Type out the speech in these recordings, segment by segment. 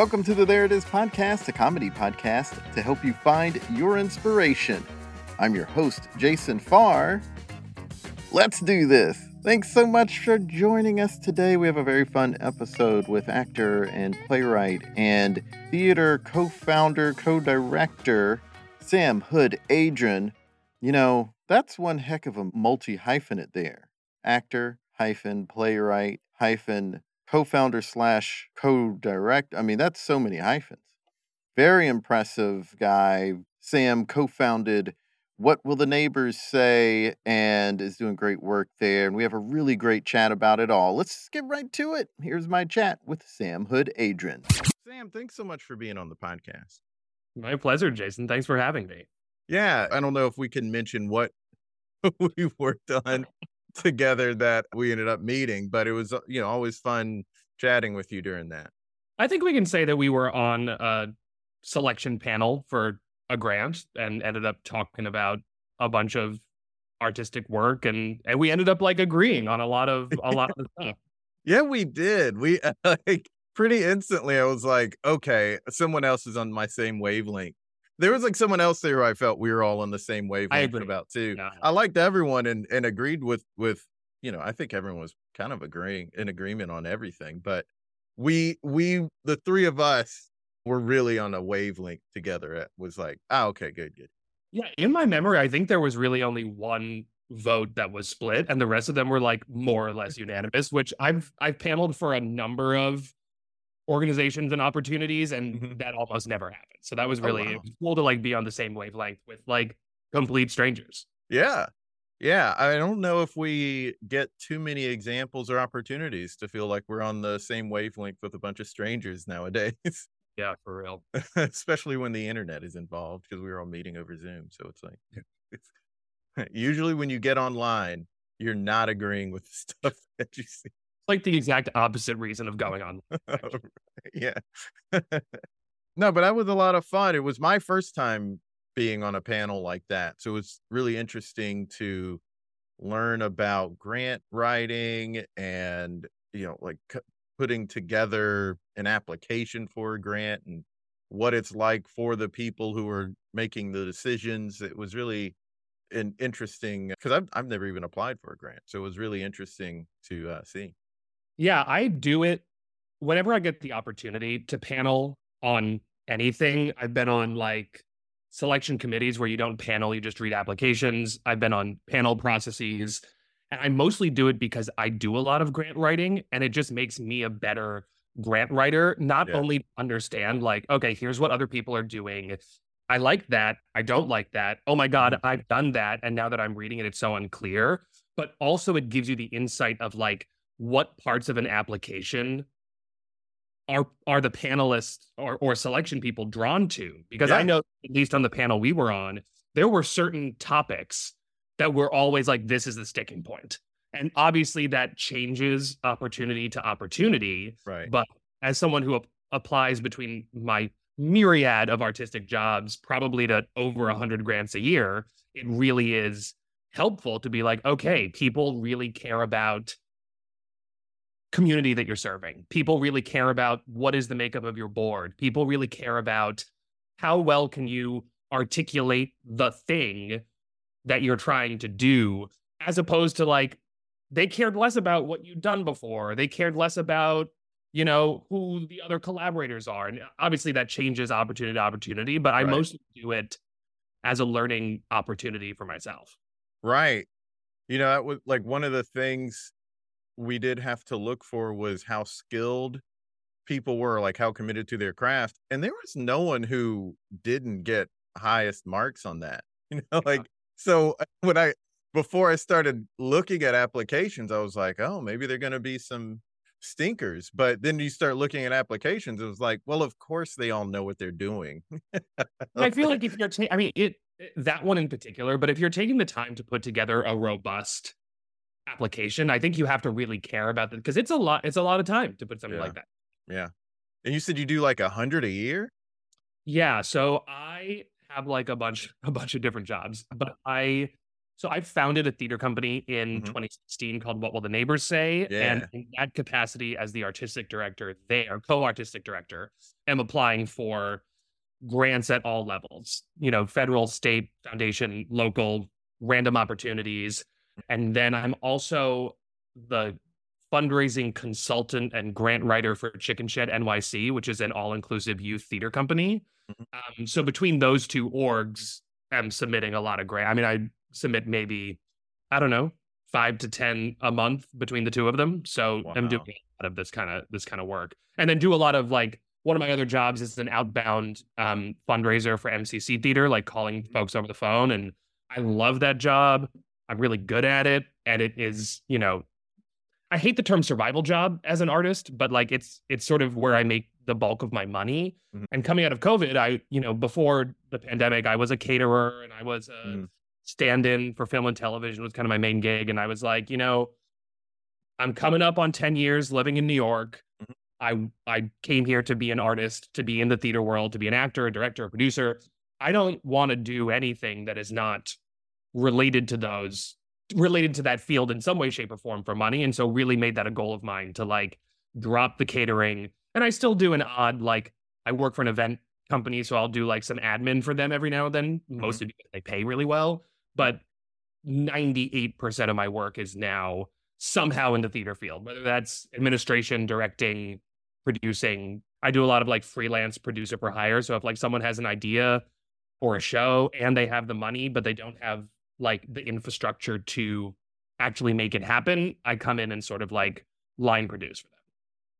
Welcome to the There It Is podcast, a comedy podcast to help you find your inspiration. I'm your host, Jason Farr. Let's do this. Thanks so much for joining us today. We have a very fun episode with actor and playwright and theater co founder, co director, Sam Hood Adrain. You know, that's one heck of a multi hyphenate there. Actor, hyphen, playwright, hyphen, co-founder slash co-direct. I mean, that's so many hyphens. Very impressive guy. Sam co-founded What Will the Neighbors Say and is doing great work there. And we have a really great chat about it all. Let's get right to it. Here's my chat with Sam Hood Adrain. Sam, thanks so much for being on the podcast. My pleasure, Jason. Thanks for having me. Yeah, I don't know if we can mention what we worked on together that we ended up meeting, but it was, uh, you know, always fun chatting with you during that. I think we can say that we were on a selection panel for a grant and ended up talking about a bunch of artistic work and and we ended up like agreeing on a lot of a lot of stuff. Yeah, we did. We like pretty instantly I was like, okay, someone else is on my same wavelength. There was like someone else there who I felt we were all on the same wavelength about too. Yeah. I liked everyone and and agreed with with you know I think everyone was kind of agreeing in agreement on everything, but we we the three of us were really on a wavelength together. It was like, oh, okay, good, good. Yeah, in my memory, I think there was really only one vote that was split, and the rest of them were like more or less unanimous. Which I've I've paneled for a number of organizations and opportunities, and mm-hmm. that almost never happened. So that was oh, really oh, wow. cool to like be on the same wavelength with like complete strangers. Yeah. Yeah. I don't know if we get too many examples or opportunities to feel like we're on the same wavelength with a bunch of strangers nowadays. Yeah, for real. Especially when the internet is involved because we were all meeting over Zoom. So it's like, it's, usually when you get online, you're not agreeing with the stuff that you see like the exact opposite reason of going on. yeah. no, but that was a lot of fun. It was my first time being on a panel like that. So it was really interesting to learn about grant writing and, you know, like c- putting together an application for a grant and what it's like for the people who are making the decisions. It was really an interesting because I've, I've never even applied for a grant. So it was really interesting to uh, see. Yeah, I do it whenever I get the opportunity to panel on anything. I've been on like selection committees where you don't panel, you just read applications. I've been on panel processes. And I mostly do it because I do a lot of grant writing and it just makes me a better grant writer. Not yeah. only understand, like, okay, here's what other people are doing. I like that. I don't like that. Oh my God, mm-hmm. I've done that. And now that I'm reading it, it's so unclear. But also, it gives you the insight of like, what parts of an application are are the panelists or, or selection people drawn to? Because yeah. i know at least on the panel we were on there were certain topics that were always like this is the sticking point. And obviously that changes opportunity to opportunity right. but as someone who ap- applies between my myriad of artistic jobs probably to over 100 grants a year it really is helpful to be like okay people really care about community that you're serving. People really care about what is the makeup of your board. People really care about how well can you articulate the thing that you're trying to do as opposed to like they cared less about what you've done before. They cared less about, you know, who the other collaborators are. And obviously that changes opportunity to opportunity, but I right. mostly do it as a learning opportunity for myself. Right. You know, that was like one of the things we did have to look for was how skilled people were, like how committed to their craft. And there was no one who didn't get highest marks on that. You know, like so uh, when I before I started looking at applications, I was like, oh, maybe they're going to be some stinkers. But then you start looking at applications, it was like, well, of course they all know what they're doing. I feel like if you're, ta- I mean, it that one in particular, but if you're taking the time to put together a robust application, I think you have to really care about it because it's a lot. It's a lot of time to put something Yeah. like that. yeah. And you said you do like a hundred a year? Yeah, so I have like a bunch a bunch of different jobs, but I so I founded a theater company in Mhm. 2016 called What Will the Neighbors Say? Yeah. And in that capacity as the artistic director there, co-artistic director, am applying for grants at all levels, you know, federal, state, foundation, local, random opportunities. And then I'm also the fundraising consultant and grant writer for Chickenshed NYC, which is an all-inclusive youth theater company. Mhm. Um, so between those two orgs, I'm submitting a lot of grant. I mean, I submit maybe, I don't know, five to ten a month between the two of them. So I'm doing a lot of this kind of this kind of work, and then do a lot of like one of my other jobs is an outbound um, fundraiser for MCC Theater, like calling folks over the phone, and I love that job. I'm really good at it, and it is, you know, I hate the term survival job as an artist, but like it's it's sort of where I make the bulk of my money. Mhm. And coming out of COVID, I, you know, before the pandemic, I was a caterer and I was a Mhm. stand-in for film and television was kind of my main gig. And I was like, you know, I'm coming up on 10 years living in New York. Mhm. I I came here to be an artist, to be in the theater world, to be an actor, a director, a producer. I don't want to do anything that is not related to those related to that field in some way shape or form for money and so really made that a goal of mine to like drop the catering. And i still do an odd like i work for an event company so i'll do like some admin for them every now and then. Mm-hmm. Mostly because they pay really well but 98% of my work is now somehow in the theater field whether that's administration directing producing. I do a lot of like freelance producer for hire so if like someone has an idea for a show and they have the money but they don't have like the infrastructure to actually make it happen i come in and sort of like line produce for them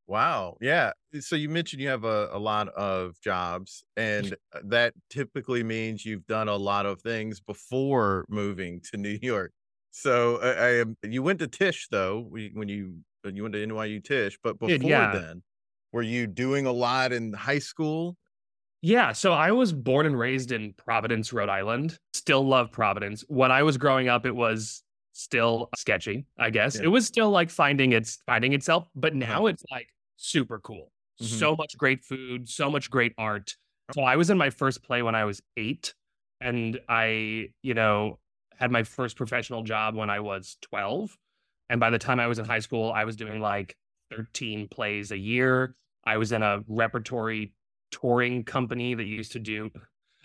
Wow. Yeah. So you mentioned you have a, a lot of jobs, and uh, that typically means you've done a lot of things before moving to New York. So I, I am. You went to Tisch though. we- When you when you went to NYU Tisch, but before yeah. then, were you doing a lot in high school? Yeah, so I was born and raised in Providence, Rhode Island. Still love Providence. When I was growing up, it was still sketchy, I guess. Yeah. It was still like finding its finding itself, but now it's like super cool. Mhm. So much great food, so much great art. So I was in my first play when I was 8 and I, you know, had my first professional job when I was 12. And by the time I was in high school, I was doing like 13 plays a year. I was in a repertory touring company that used to do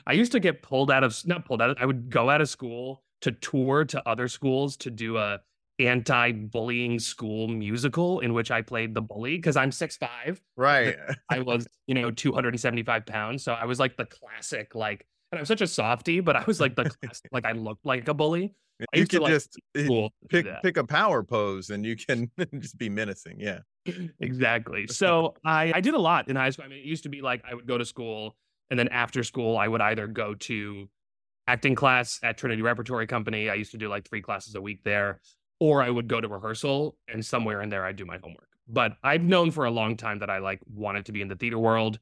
I used to get pulled out of not pulled out of, I would go out of school to tour to other schools to do a anti-bullying school musical in which I played the bully because I'm six five. Right. I was, you know, 275 pounds. So I was like the classic, like, and I'm such a softy, but I was like the classic, like I looked like a bully. I you used to, could like, just eh, Cool. pick pick a power pose, and you can just be menacing. Yeah. exactly. So I, I did a lot in high school. I mean, it used to be like I would go to school and then after school, I would either go to acting class at Trinity Repertory Company. I used to do like three classes a week there, or I would go to rehearsal and somewhere in there I'd do my homework. But I've known for a long time that I like wanted to be in the theater world.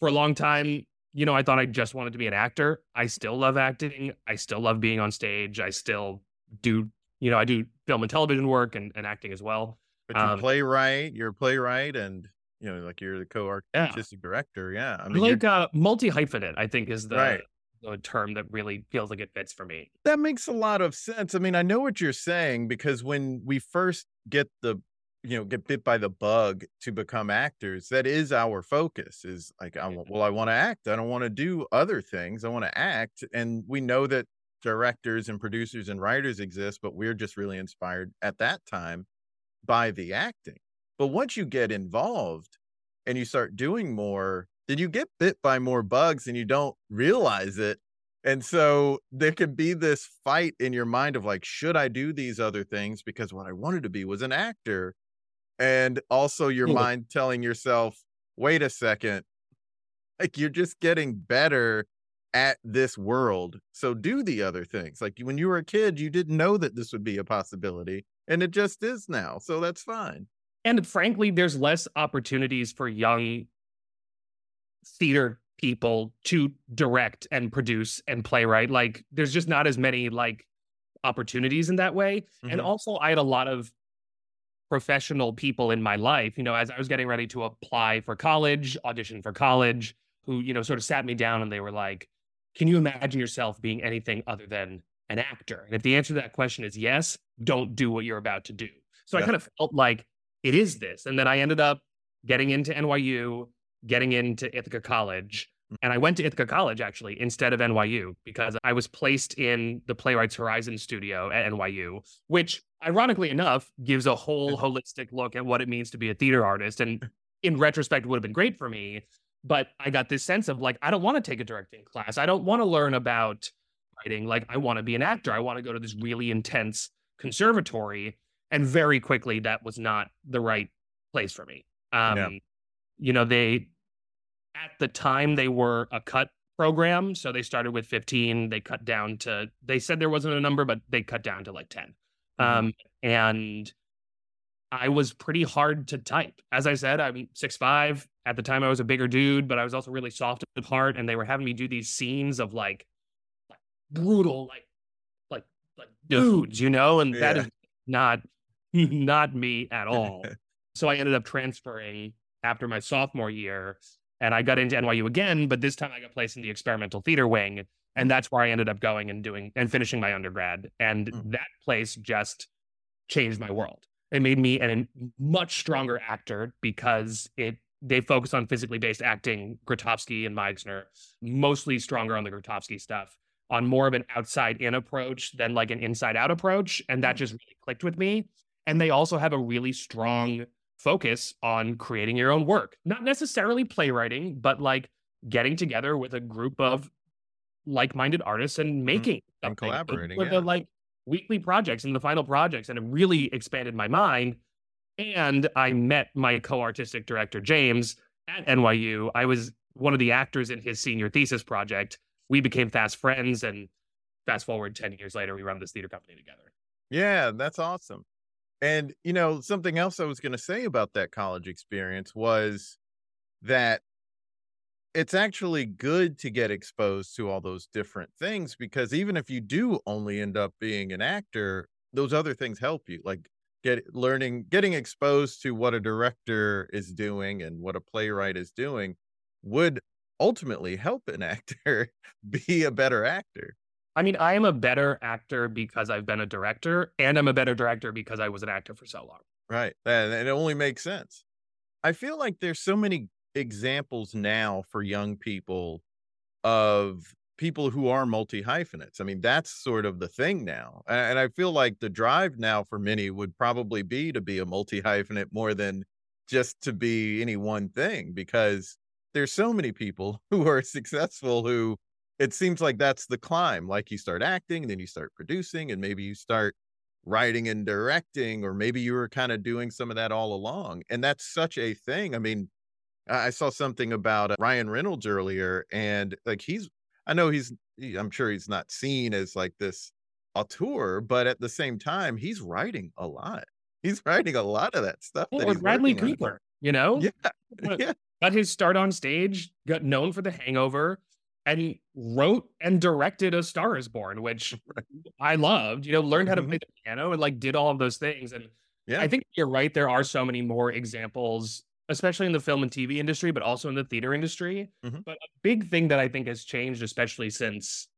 For a long time, you know, I thought I just wanted to be an actor. I still love acting. I still love being on stage. I still do, you know, I do film and television work and, and acting as well. But you're Um, playwright. You're a playwright, and you know, like you're the co-artistic director. Yeah. I I mean, like uh, multi hyphenate, I think is the, Right. the term that really feels like it fits for me. That makes a lot of sense. I mean, I know what you're saying because when we first get the, you know, get bit by the bug to become actors, that is our focus. Is like, I mm-hmm. want, well, I want to act. I don't want to do other things. I want to act, and we know that directors and producers and writers exist, but we're just really inspired at that time by the acting. But once you get involved and you start doing more, then you get bit by more bugs and you don't realize it. And so there could be this fight in your mind of like, should I do these other things? Because what I wanted to be was an actor. And also your Yeah. mind telling yourself, wait a second, like you're just getting better at this world. So do the other things. Like when you were a kid, you didn't know that this would be a possibility. And it just is now. So that's fine. And frankly, there's less opportunities for young theater people to direct and produce and playwright. Like there's just not as many like opportunities in that way. Mm-hmm. And also I had a lot of professional people in my life, you know, as I was getting ready to apply for college, audition for college, who, you know, sort of sat me down and they were like, can you imagine yourself being anything other than an actor? And if the answer to that question is yes, don't do what you're about to do. So yeah. I kind of felt like it is this. And then I ended up getting into NYU, getting into Ithaca College. And I went to Ithaca College actually instead of NYU because I was placed in the Playwrights Horizon studio at NYU, which ironically enough gives a whole holistic look at what it means to be a theater artist. And in retrospect, would have been great for me. But I got this sense of like, I don't want to take a directing class. I don't want to learn about writing. Like, I want to be an actor. I want to go to this really intense conservatory. And very quickly, that was not the right place for me. Um, yeah. You know, they, at the time, they were a cut program. So they started with 15. They cut down to, they said there wasn't a number, but they cut down to like 10. Mm-hmm. Um, and I was pretty hard to type. As I said, I'm six five. At the time, I was a bigger dude, but I was also really soft at heart. And they were having me do these scenes of like, like brutal, like, like, like dudes, you know, and yeah. that is not not me at all. so I ended up transferring after my sophomore year and I got into NYU again, but this time I got placed in the experimental theater wing. And that's where I ended up going and doing and finishing my undergrad. And mm. that place just changed my world. It made me a much stronger actor because it they focus on physically based acting, Grotowski and Meisner, mostly stronger on the Grotowski stuff, on more of an outside in approach than like an inside out approach. And that mm. just really clicked with me. And they also have a really strong focus on creating your own work, not necessarily playwriting, but like getting together with a group of like-minded artists and mm-hmm. making mm-hmm. and collaborating with yeah. the like weekly projects and the final projects and it really expanded my mind and i met my co-artistic director james at nyu i was one of the actors in his senior thesis project we became fast friends and fast forward 10 years later we run this theater company together yeah that's awesome and you know something else i was going to say about that college experience was that it's actually good to get exposed to all those different things because even if you do only end up being an actor, those other things help you. Like get learning, getting exposed to what a director is doing and what a playwright is doing would ultimately help an actor be a better actor. I mean, I am a better actor because I've been a director, and I'm a better director because I was an actor for so long. Right. And it only makes sense. I feel like there's so many examples now for young people of people who are multi hyphenates. I mean, that's sort of the thing now. And I feel like the drive now for many would probably be to be a multi hyphenate more than just to be any one thing because there's so many people who are successful who it seems like that's the climb. Like you start acting, and then you start producing, and maybe you start writing and directing, or maybe you were kind of doing some of that all along. And that's such a thing. I mean, I saw something about uh, Ryan Reynolds earlier, and like he's, I know he's, I'm sure he's not seen as like this auteur, but at the same time, he's writing a lot. He's writing a lot of that stuff. Well, that or Bradley Cooper, on. you know? Yeah. yeah. Got his start on stage, got known for The Hangover, and wrote and directed A Star is Born, which. I loved, you know, learned how to play mm-hmm. the piano and like did all of those things. And yeah. I think you're right. There are so many more examples especially in the film and TV industry, but also in the theater industry. Mm-hmm. But a big thing that I think has changed, especially since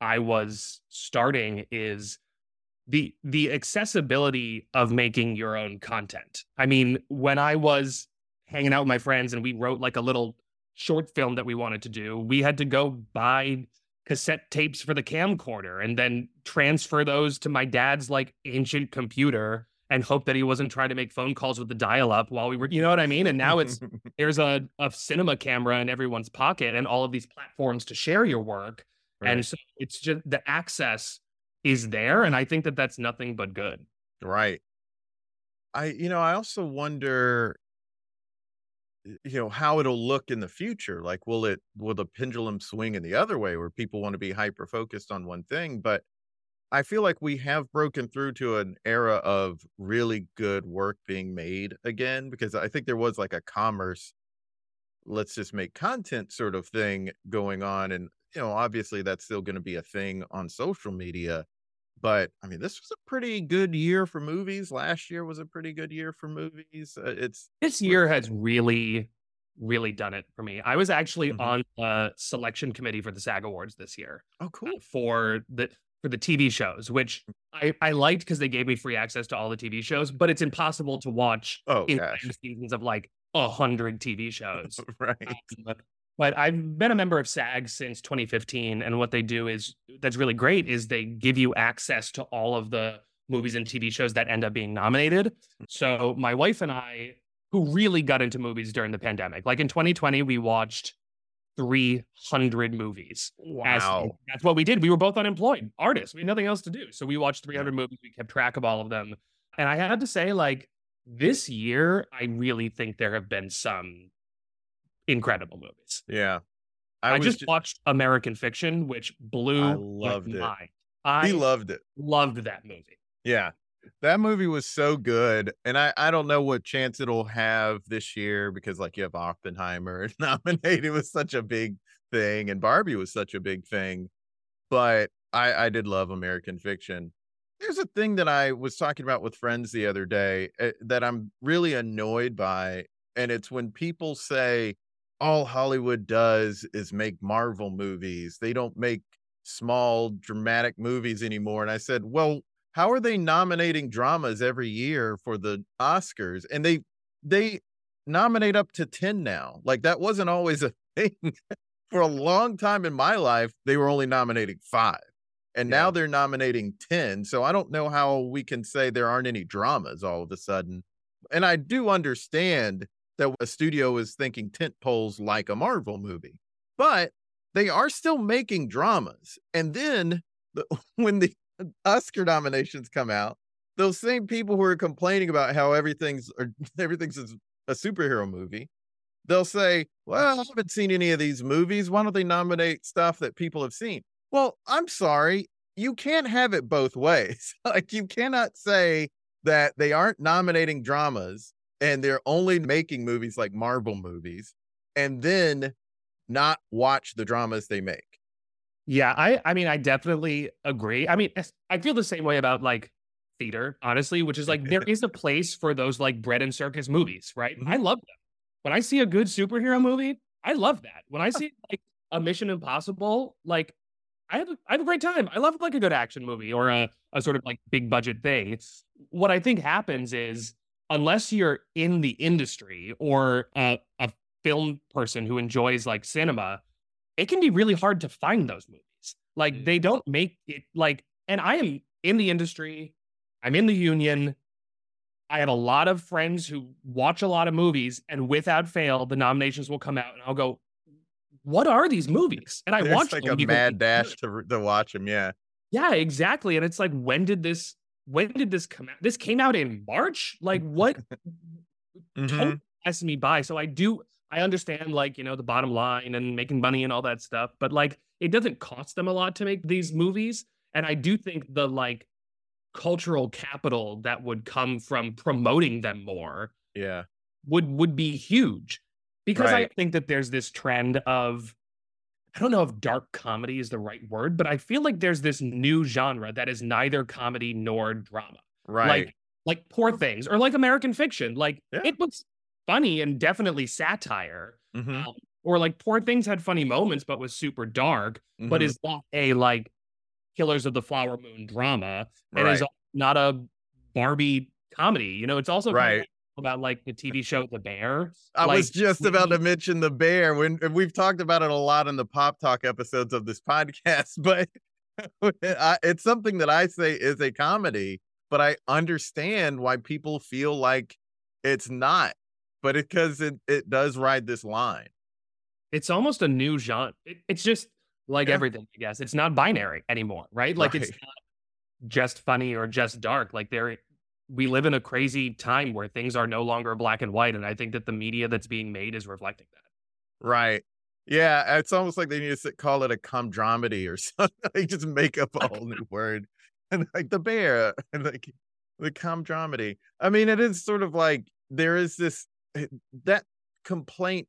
I was starting, is the the accessibility of making your own content. I mean, when I was hanging out with my friends and we wrote like a little short film that we wanted to do, we had to go buy cassette tapes for the camcorder and then transfer those to my dad's like ancient computer and hope that he wasn't trying to make phone calls with the dial up while we were, you know what I mean? And now it's there's a, a cinema camera in everyone's pocket and all of these platforms to share your work. Right. And so it's just the access is there. And I think that that's nothing but good. Right. I, you know, I also wonder, you know, how it'll look in the future. Like, will it, will the pendulum swing in the other way where people want to be hyper focused on one thing? But I feel like we have broken through to an era of really good work being made again because I think there was like a commerce let's just make content sort of thing going on and you know obviously that's still going to be a thing on social media but I mean this was a pretty good year for movies last year was a pretty good year for movies uh, it's this year has really really done it for me. I was actually mm-hmm. on the selection committee for the SAG Awards this year. Oh, cool. Uh, for the for the TV shows, which I, I liked because they gave me free access to all the TV shows, but it's impossible to watch oh, seasons of like a hundred TV shows. right. Um, but I've been a member of SAG since 2015, and what they do is that's really great is they give you access to all of the movies and TV shows that end up being nominated. Mm. So my wife and I, who really got into movies during the pandemic, like in 2020, we watched 300 movies. Wow. As, that's what we did. We were both unemployed artists. We had nothing else to do. So we watched 300 movies. We kept track of all of them. And I had to say, like, this year, I really think there have been some incredible movies. Yeah. I, I just, just, watched American Fiction, which blew I loved it. mind. I he loved it. Loved that movie. Yeah. That movie was so good. And I, I don't know what chance it'll have this year because like you have Oppenheimer nominated was such a big thing and Barbie was such a big thing. But I, I did love American fiction. There's a thing that I was talking about with friends the other day uh, that I'm really annoyed by. And it's when people say all Hollywood does is make Marvel movies. They don't make small dramatic movies anymore. And I said, well, how are they nominating dramas every year for the Oscars? And they they nominate up to 10 now. Like that wasn't always a thing. for a long time in my life, they were only nominating 5. And yeah. now they're nominating 10. So I don't know how we can say there aren't any dramas all of a sudden. And I do understand that a studio is thinking tent poles like a Marvel movie. But they are still making dramas. And then the, when the Oscar nominations come out, those same people who are complaining about how everything's or everything's a superhero movie, they'll say, "Well, I haven't seen any of these movies. Why don't they nominate stuff that people have seen?" Well, I'm sorry, you can't have it both ways. like you cannot say that they aren't nominating dramas and they're only making movies like Marvel movies and then not watch the dramas they make. Yeah, I I mean I definitely agree. I mean I feel the same way about like theater, honestly, which is like there is a place for those like bread and circus movies, right? I mm-hmm. love them. When I see a good superhero movie, I love that. When I see like a Mission Impossible, like I have a, I have a great time. I love like a good action movie or a, a sort of like big budget thing. What I think happens is unless you're in the industry or a, a film person who enjoys like cinema, it can be really hard to find those movies. Like mm. they don't make it like, and I am in the industry, I'm in the union. I have a lot of friends who watch a lot of movies, and without fail, the nominations will come out, and I'll go, "What are these movies?" And I There's watch like a mad dash to to watch them. Yeah, yeah, exactly. And it's like, when did this? When did this come out? This came out in March. Like what? mm-hmm. Totally me by. So I do. I understand like, you know, the bottom line and making money and all that stuff, but like it doesn't cost them a lot to make these movies. And I do think the like cultural capital that would come from promoting them more yeah would would be huge because right. i think that there's this trend of i don't know if dark comedy is the right word but i feel like there's this new genre that is neither comedy nor drama right like like poor things or like american fiction like yeah. it was funny and definitely satire. Mm-hmm. Um, or like Poor Things had funny moments, but was super dark, mm-hmm. but is not a like Killers of the Flower Moon drama. Right. And is not a Barbie comedy. You know, it's also right. About like the TV show The Bear. I like, was just about to mention The Bear when we've talked about it a lot in the Pop Talk episodes of this podcast, but it's something that I say is a comedy, but I understand why people feel like it's not but it because it, it does ride this line. It's almost a new genre. It, it's just like yeah. everything, I guess. It's not binary anymore, right? Like right. it's not just funny or just dark. Like there we live in a crazy time where things are no longer black and white. And I think that the media that's being made is reflecting that. Right. Yeah. It's almost like they need to call it a comdramedy or something. they just make up a whole new word. and like the bear and like the comdramedy. I mean, it is sort of like there is this eh, that complaint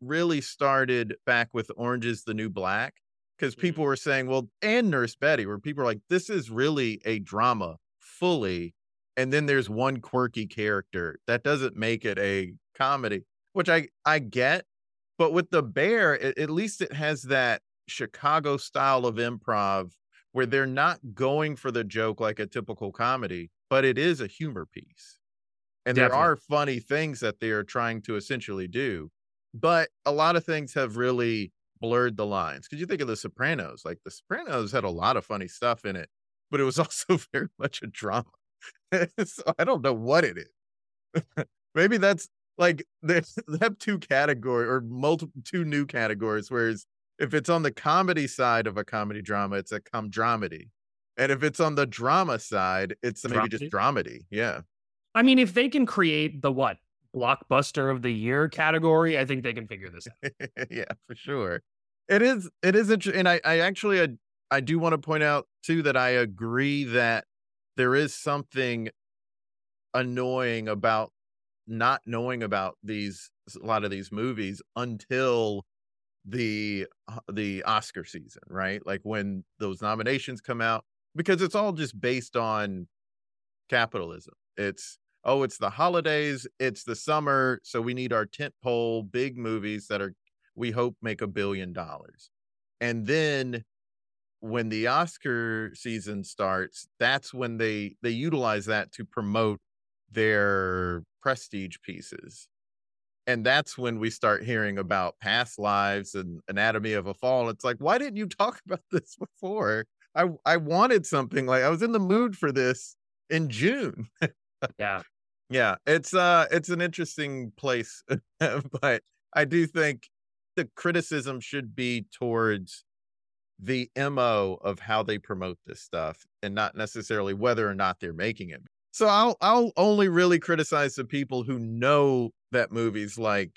really started back with Orange is the New Black because people were saying, well, and Nurse Betty, where people are like, this is really a drama fully. And then there's one quirky character that doesn't make it a comedy, which I I get. But with the bear, it, at least it has that Chicago style of improv where they're not going for the joke like a typical comedy, but it is a humor piece. And Definitely. there are funny things that they are trying to essentially do. But a lot of things have really blurred the lines. Because you think of The Sopranos, like The Sopranos had a lot of funny stuff in it, but it was also very much a drama. so I don't know what it is. Maybe that's like they have two category or multiple two new categories. Whereas if it's on the comedy side of a comedy drama, it's a com dramedy. And if it's on the drama side, it's maybe just dramedy. Yeah. I mean, if they can create the what blockbuster of the year category, I think they can figure this out. yeah, for sure. It is. It is interesting. And I, I actually, I, I do want to point out too that I agree that there is something annoying about not knowing about these a lot of these movies until the uh, the Oscar season, right? Like when those nominations come out because it's all just based on capitalism. It's oh, it's the holidays, it's the summer, so we need our tent pole big movies that are we hope make a billion dollars. And then when the Oscar season starts, that's when they they utilize that to promote their prestige pieces. And that's when we start hearing about past lives and anatomy of a fall. It's like, why didn't you talk about this before? I I wanted something like I was in the mood for this in June. yeah. Yeah, it's uh it's an interesting place, but I do think the criticism should be towards the MO of how they promote this stuff and not necessarily whether or not they're making it. So I'll I'll only really criticize the people who know that movies like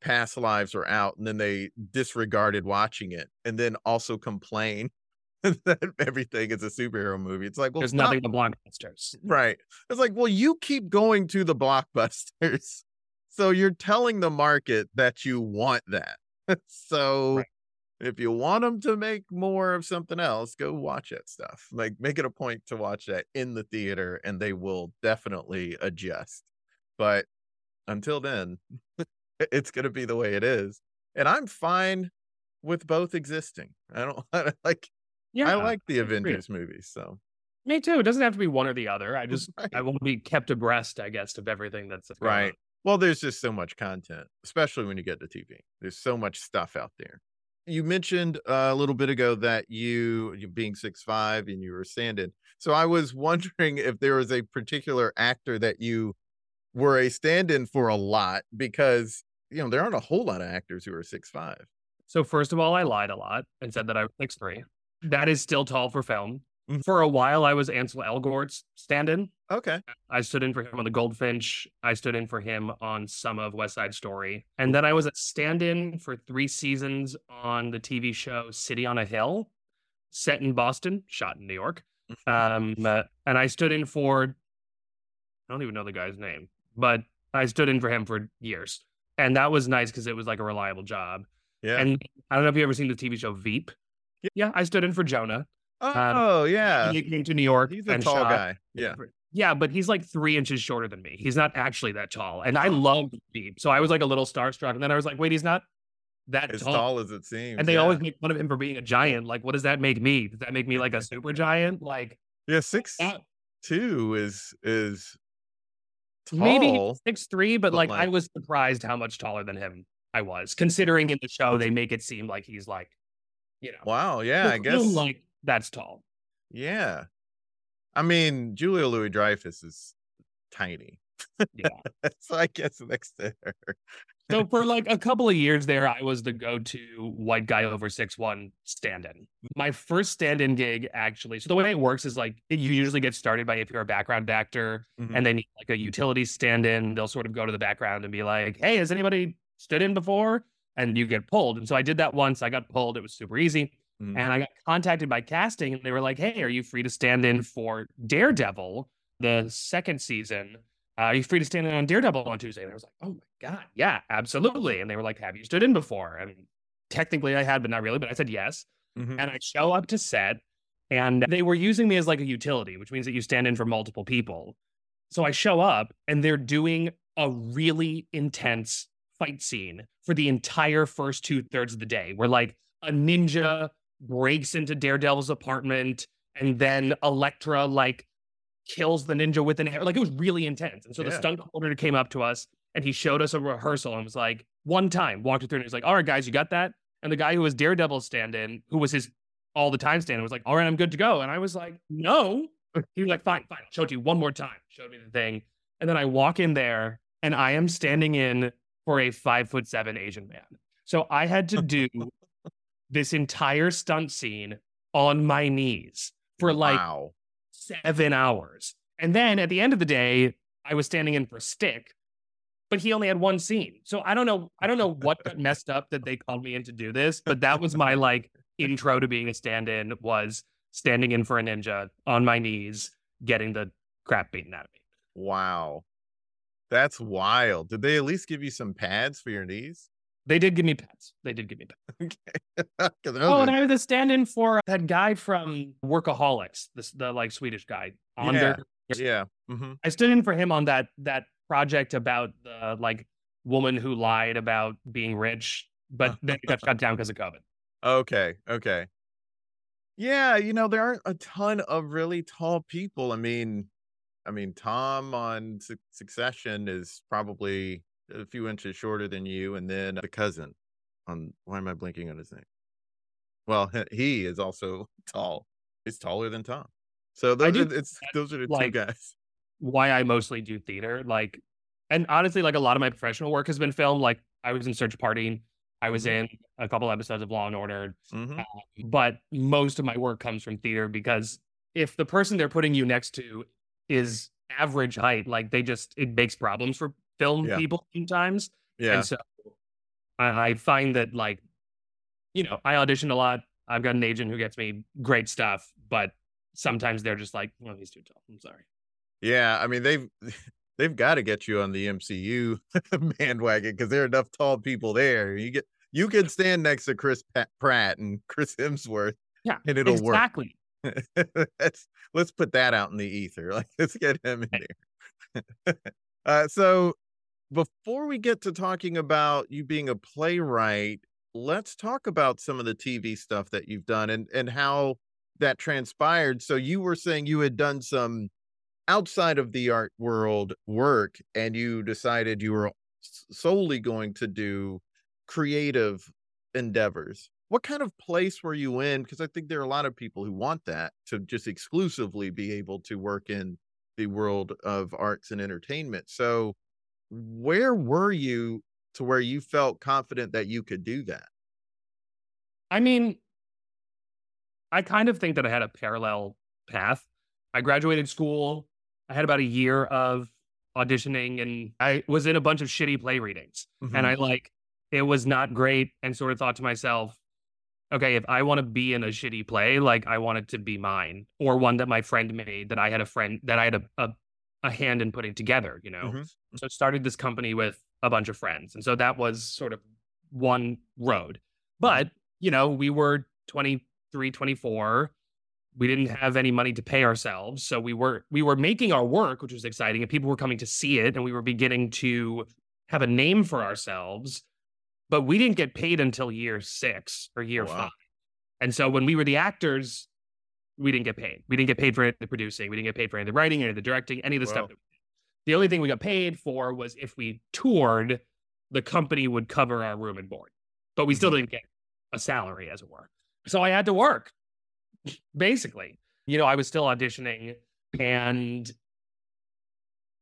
past lives are out and then they disregarded watching it and then also complain that everything is a superhero movie. It's like, well, there's nothing but blockbusters. Right. It's like, well, you keep going to the blockbusters. So you're telling the market that you want that. so right. If you want them to make more of something else, go watch that stuff. Like make it a point to watch that in the theater and they will definitely adjust. But until then, it's going to be the way it is. And I'm fine with both existing. I don't like yeah, I like the Avengers movies. So me too. It doesn't have to be one or the other. I just right. I want to be kept abreast, I guess, of everything that's right. On. Well, there's just so much content, especially when you get to TV. There's so much stuff out there. You mentioned uh, a little bit ago that you, being six five and you were stand-in. So I was wondering if there was a particular actor that you were a stand-in for a lot because you know there aren't a whole lot of actors who are six five. So first of all, I lied a lot and said that I was six three. That is still tall for film. Mm-hmm. For a while, I was Ansel Elgort's stand-in. Okay. I stood in for him on The Goldfinch. I stood in for him on some of West Side Story, and then I was a stand-in for three seasons on the TV show City on a Hill, set in Boston, shot in New York. Mm-hmm. Um, uh, and I stood in for I don't even know the guy's name, but I stood in for him for years, and that was nice because it was like a reliable job. Yeah. And I don't know if you ever seen the TV show Veep. Yeah, I stood in for Jonah. Um, oh, um, yeah. He came to New York. He's a tall shot. guy. Yeah. Yeah, but he's like three inches shorter than me. He's not actually that tall. And I love Veep. So I was like a little starstruck. And then I was like, wait, he's not that as tall. tall as it seems. And they yeah. always make fun of him for being a giant. Like, what does that make me? Does that make me like a super giant? Like, yeah, six two is is tall, maybe six three, but, but like, like I was surprised how much taller than him I was, considering in the show they make it seem like he's like you know. Wow. Yeah. I guess like that's tall. Yeah. I mean, Julia Louis Dreyfus is tiny. Yeah. so I guess next to her. so for like a couple of years there, I was the go-to white guy over six one stand-in. My first stand-in gig, actually. So the way it works is like you usually get started by if you're a background actor mm-hmm. and they need like a utility stand-in, they'll sort of go to the background and be like, "Hey, has anybody stood in before?" and you get pulled. And so I did that once. I got pulled. It was super easy. Mm-hmm. And I got contacted by casting and they were like, hey, are you free to stand in for Daredevil, the second season? Uh, are you free to stand in on Daredevil on Tuesday? And I was like, oh my God, yeah, absolutely. And they were like, have you stood in before? I mean, technically I had, but not really. But I said yes. Mm-hmm. And I show up to set and they were using me as like a utility, which means that you stand in for multiple people. So I show up and they're doing a really intense fight scene for the entire first two thirds of the day where like a ninja breaks into Daredevil's apartment and then Elektra like kills the ninja with an arrow. Like it was really intense. And so yeah. the stunt coordinator came up to us and he showed us a rehearsal and was like, one time, walked through and he's like, all right, guys, you got that? And the guy who was Daredevil's stand in, who was his all the time stand in, was like, all right, I'm good to go. And I was like, no. He was like, fine, fine, I'll show it to you one more time. Showed me the thing. And then I walk in there and I am standing in for a five foot seven Asian man. So I had to do this entire stunt scene on my knees for like wow. seven hours. And then at the end of the day, I was standing in for Stick, but he only had one scene. So I don't know. I don't know what got messed up that they called me in to do this, but that was my like intro to being a stand-in was standing in for a ninja on my knees, getting the crap beaten out of me. Wow. That's wild. Did they at least give you some pads for your knees? They did give me pets. They did give me pets. okay. oh, and I was a stand-in for that guy from Workaholics, this the like Swedish guy. Under. Yeah. yeah. Mm-hmm. I stood in for him on that that project about the like woman who lied about being rich, but then got shut down because of COVID. Okay. Okay. Yeah, you know, there aren't a ton of really tall people. I mean, I mean, Tom on Su- Succession is probably a few inches shorter than you, and then the cousin on why am I blinking on his name? Well, he is also tall. He's taller than Tom. So those are it's those are the like, two guys. Why I mostly do theater, like, and honestly, like a lot of my professional work has been filmed. Like I was in Search Party, I was mm-hmm. in a couple episodes of Law and Order, mm-hmm. uh, but most of my work comes from theater because if the person they're putting you next to is average height, like they just it makes problems for film yeah. people sometimes. Yeah. And so I, I find that like, you know, I audition a lot. I've got an agent who gets me great stuff, but sometimes they're just like, "Well, he's too tall." I'm sorry. Yeah, I mean they've they've got to get you on the MCU bandwagon because there are enough tall people there. You get you can stand next to Chris Pratt and Chris Hemsworth. Yeah, and it'll exactly. work. let's let's put that out in the ether. Like let's get him in there. uh, so before we get to talking about you being a playwright, let's talk about some of the TV stuff that you've done and and how that transpired. So you were saying you had done some outside of the art world work and you decided you were solely going to do creative endeavors. What kind of place were you in? Because I think there are a lot of people who want that to just exclusively be able to work in the world of arts and entertainment. So, where were you to where you felt confident that you could do that? I mean, I kind of think that I had a parallel path. I graduated school. I had about a year of auditioning and I was in a bunch of shitty play readings. Mm-hmm. And I like, it was not great and sort of thought to myself, okay, if I want to be in a shitty play, like I want it to be mine or one that my friend made that I had a friend that I had a, a a hand in putting together, you know? Mm-hmm. So started this company with a bunch of friends. And so that was sort of one road. But, you know, we were 23, 24. We didn't have any money to pay ourselves. So we were we were making our work, which was exciting, and people were coming to see it, and we were beginning to have a name for ourselves. But we didn't get paid until year six or year oh, wow. five. And so when we were the actors, we didn't get paid. We didn't get paid for the producing. We didn't get paid for any of the writing, any of the directing, any of the stuff. The only thing we got paid for was if we toured, the company would cover our room and board, but we still mm-hmm. didn't get a salary, as it were. So I had to work, basically. You know, I was still auditioning and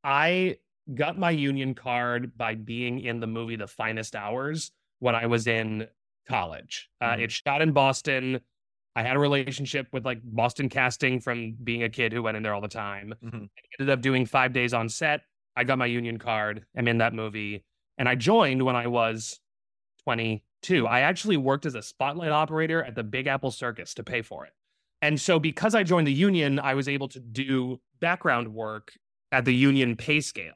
I got my union card by being in the movie The Finest Hours when I was in college. Uh, mm-hmm. It's shot in Boston. I had a relationship with like Boston casting from being a kid who went in there all the time. Mm-hmm. ended up doing five days on set. I got my union card. I'm in that movie. And I joined when I was 22. I actually worked as a spotlight operator at the Big Apple Circus to pay for it. And so because I joined the union, I was able to do background work at the union pay scale,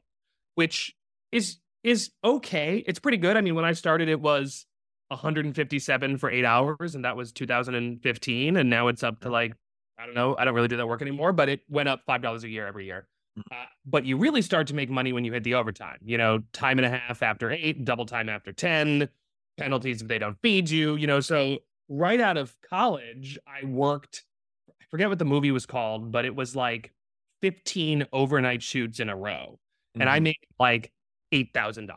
which is is okay. It's pretty good. I mean, when I started it was 157 for 8 hours and that was 2015 and now it's up to like I don't know, I don't really do that work anymore, but it went up $5 a year every year. Mm. Uh, but you really start to make money when you hit the overtime. You know, time and a half after 8, double time after 10, penalties if they don't feed you, you know, so right out of college, I worked I forget what the movie was called, but it was like 15 overnight shoots in a row. Mm-hmm. And I mm-hmm. made like $8,000,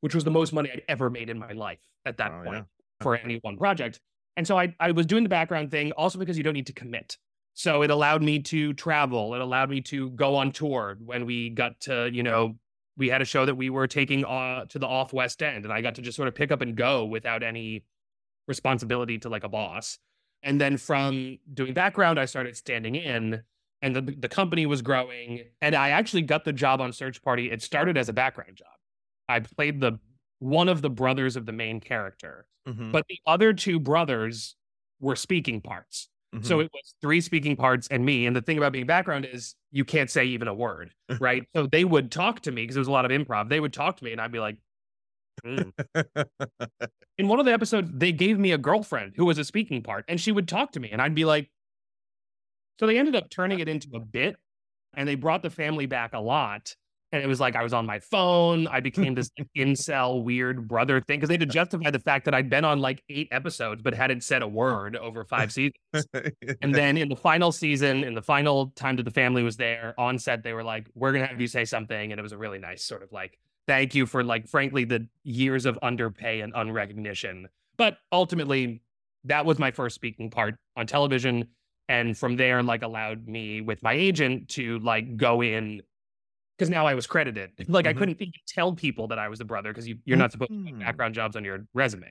which was the most money I'd ever made in my life at that oh, point yeah. for any one project. And so I, I was doing the background thing also because you don't need to commit. So it allowed me to travel. It allowed me to go on tour when we got to, you know, we had a show that we were taking uh, to the off West End, and I got to just sort of pick up and go without any responsibility to like a boss. And then from doing background, I started standing in, and the the company was growing, and I actually got the job on Search Party. It started as a background job. I played the one of the brothers of the main character, mm-hmm. but the other two brothers were speaking parts. Mm-hmm. So it was three speaking parts and me. And the thing about being background is you can't say even a word, right? so they would talk to me because there was a lot of improv. They would talk to me and I'd be like, mm. in one of the episodes, they gave me a girlfriend who was a speaking part and she would talk to me and I'd be like, so they ended up turning it into a bit and they brought the family back a lot. And it was like I was on my phone. I became this incel weird brother thing because they had to justify the fact that I'd been on like eight episodes but hadn't said a word over five seasons. and then in the final season, in the final time that the family was there on set, they were like, "We're gonna have you say something," and it was a really nice sort of like thank you for like frankly the years of underpay and unrecognition. But ultimately, that was my first speaking part on television and from there like allowed me with my agent to like go in because now I was credited. Like mm-hmm. I couldn't even tell people that I was the brother because you, you're not supposed to put mm. background jobs on your resume,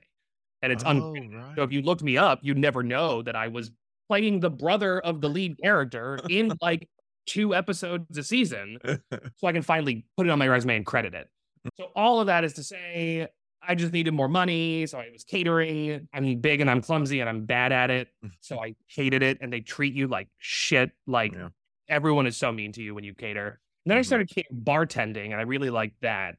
and it's oh, right. so if you looked me up, you'd never know that I was playing the brother of the lead character in like two episodes a season, so I can finally put it on my resume and credit it. Mm. So all of that is to say, I just needed more money, so I was catering. I'm big and I'm clumsy and I'm bad at it, mm-hmm. so I hated it. And they treat you like shit. Like yeah. everyone is so mean to you when you cater. And then I mm-hmm. started bartending, and I really liked that.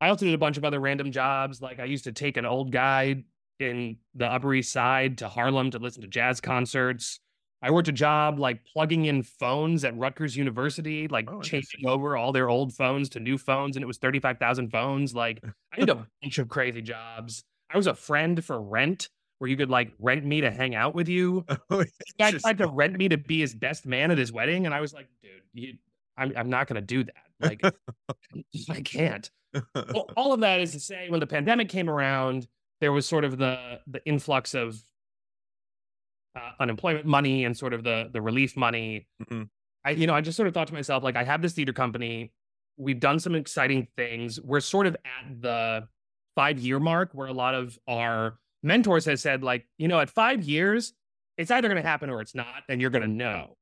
I also did a bunch of other random jobs. Like I used to take an old guy in the Upper East Side to Harlem to listen to jazz concerts. I worked a job like plugging in phones at Rutgers University, like oh, changing over all their old phones to new phones, and it was 35,000 phones. Like I did a bunch of crazy jobs. I was a friend for rent where you could like rent me to hang out with you. Oh, guy tried to rent me to be his best man at his wedding, and I was like, dude, you, I'm, I'm not going to do that. Like, I can't. Well, all of that is to say, when the pandemic came around, there was sort of the the influx of uh, unemployment money and sort of the the relief money. Mm-hmm. I, you know, I just sort of thought to myself, like, I have this theater company. We've done some exciting things. We're sort of at the five year mark where a lot of our mentors have said, like, you know, at five years, it's either going to happen or it's not, and you're going to know.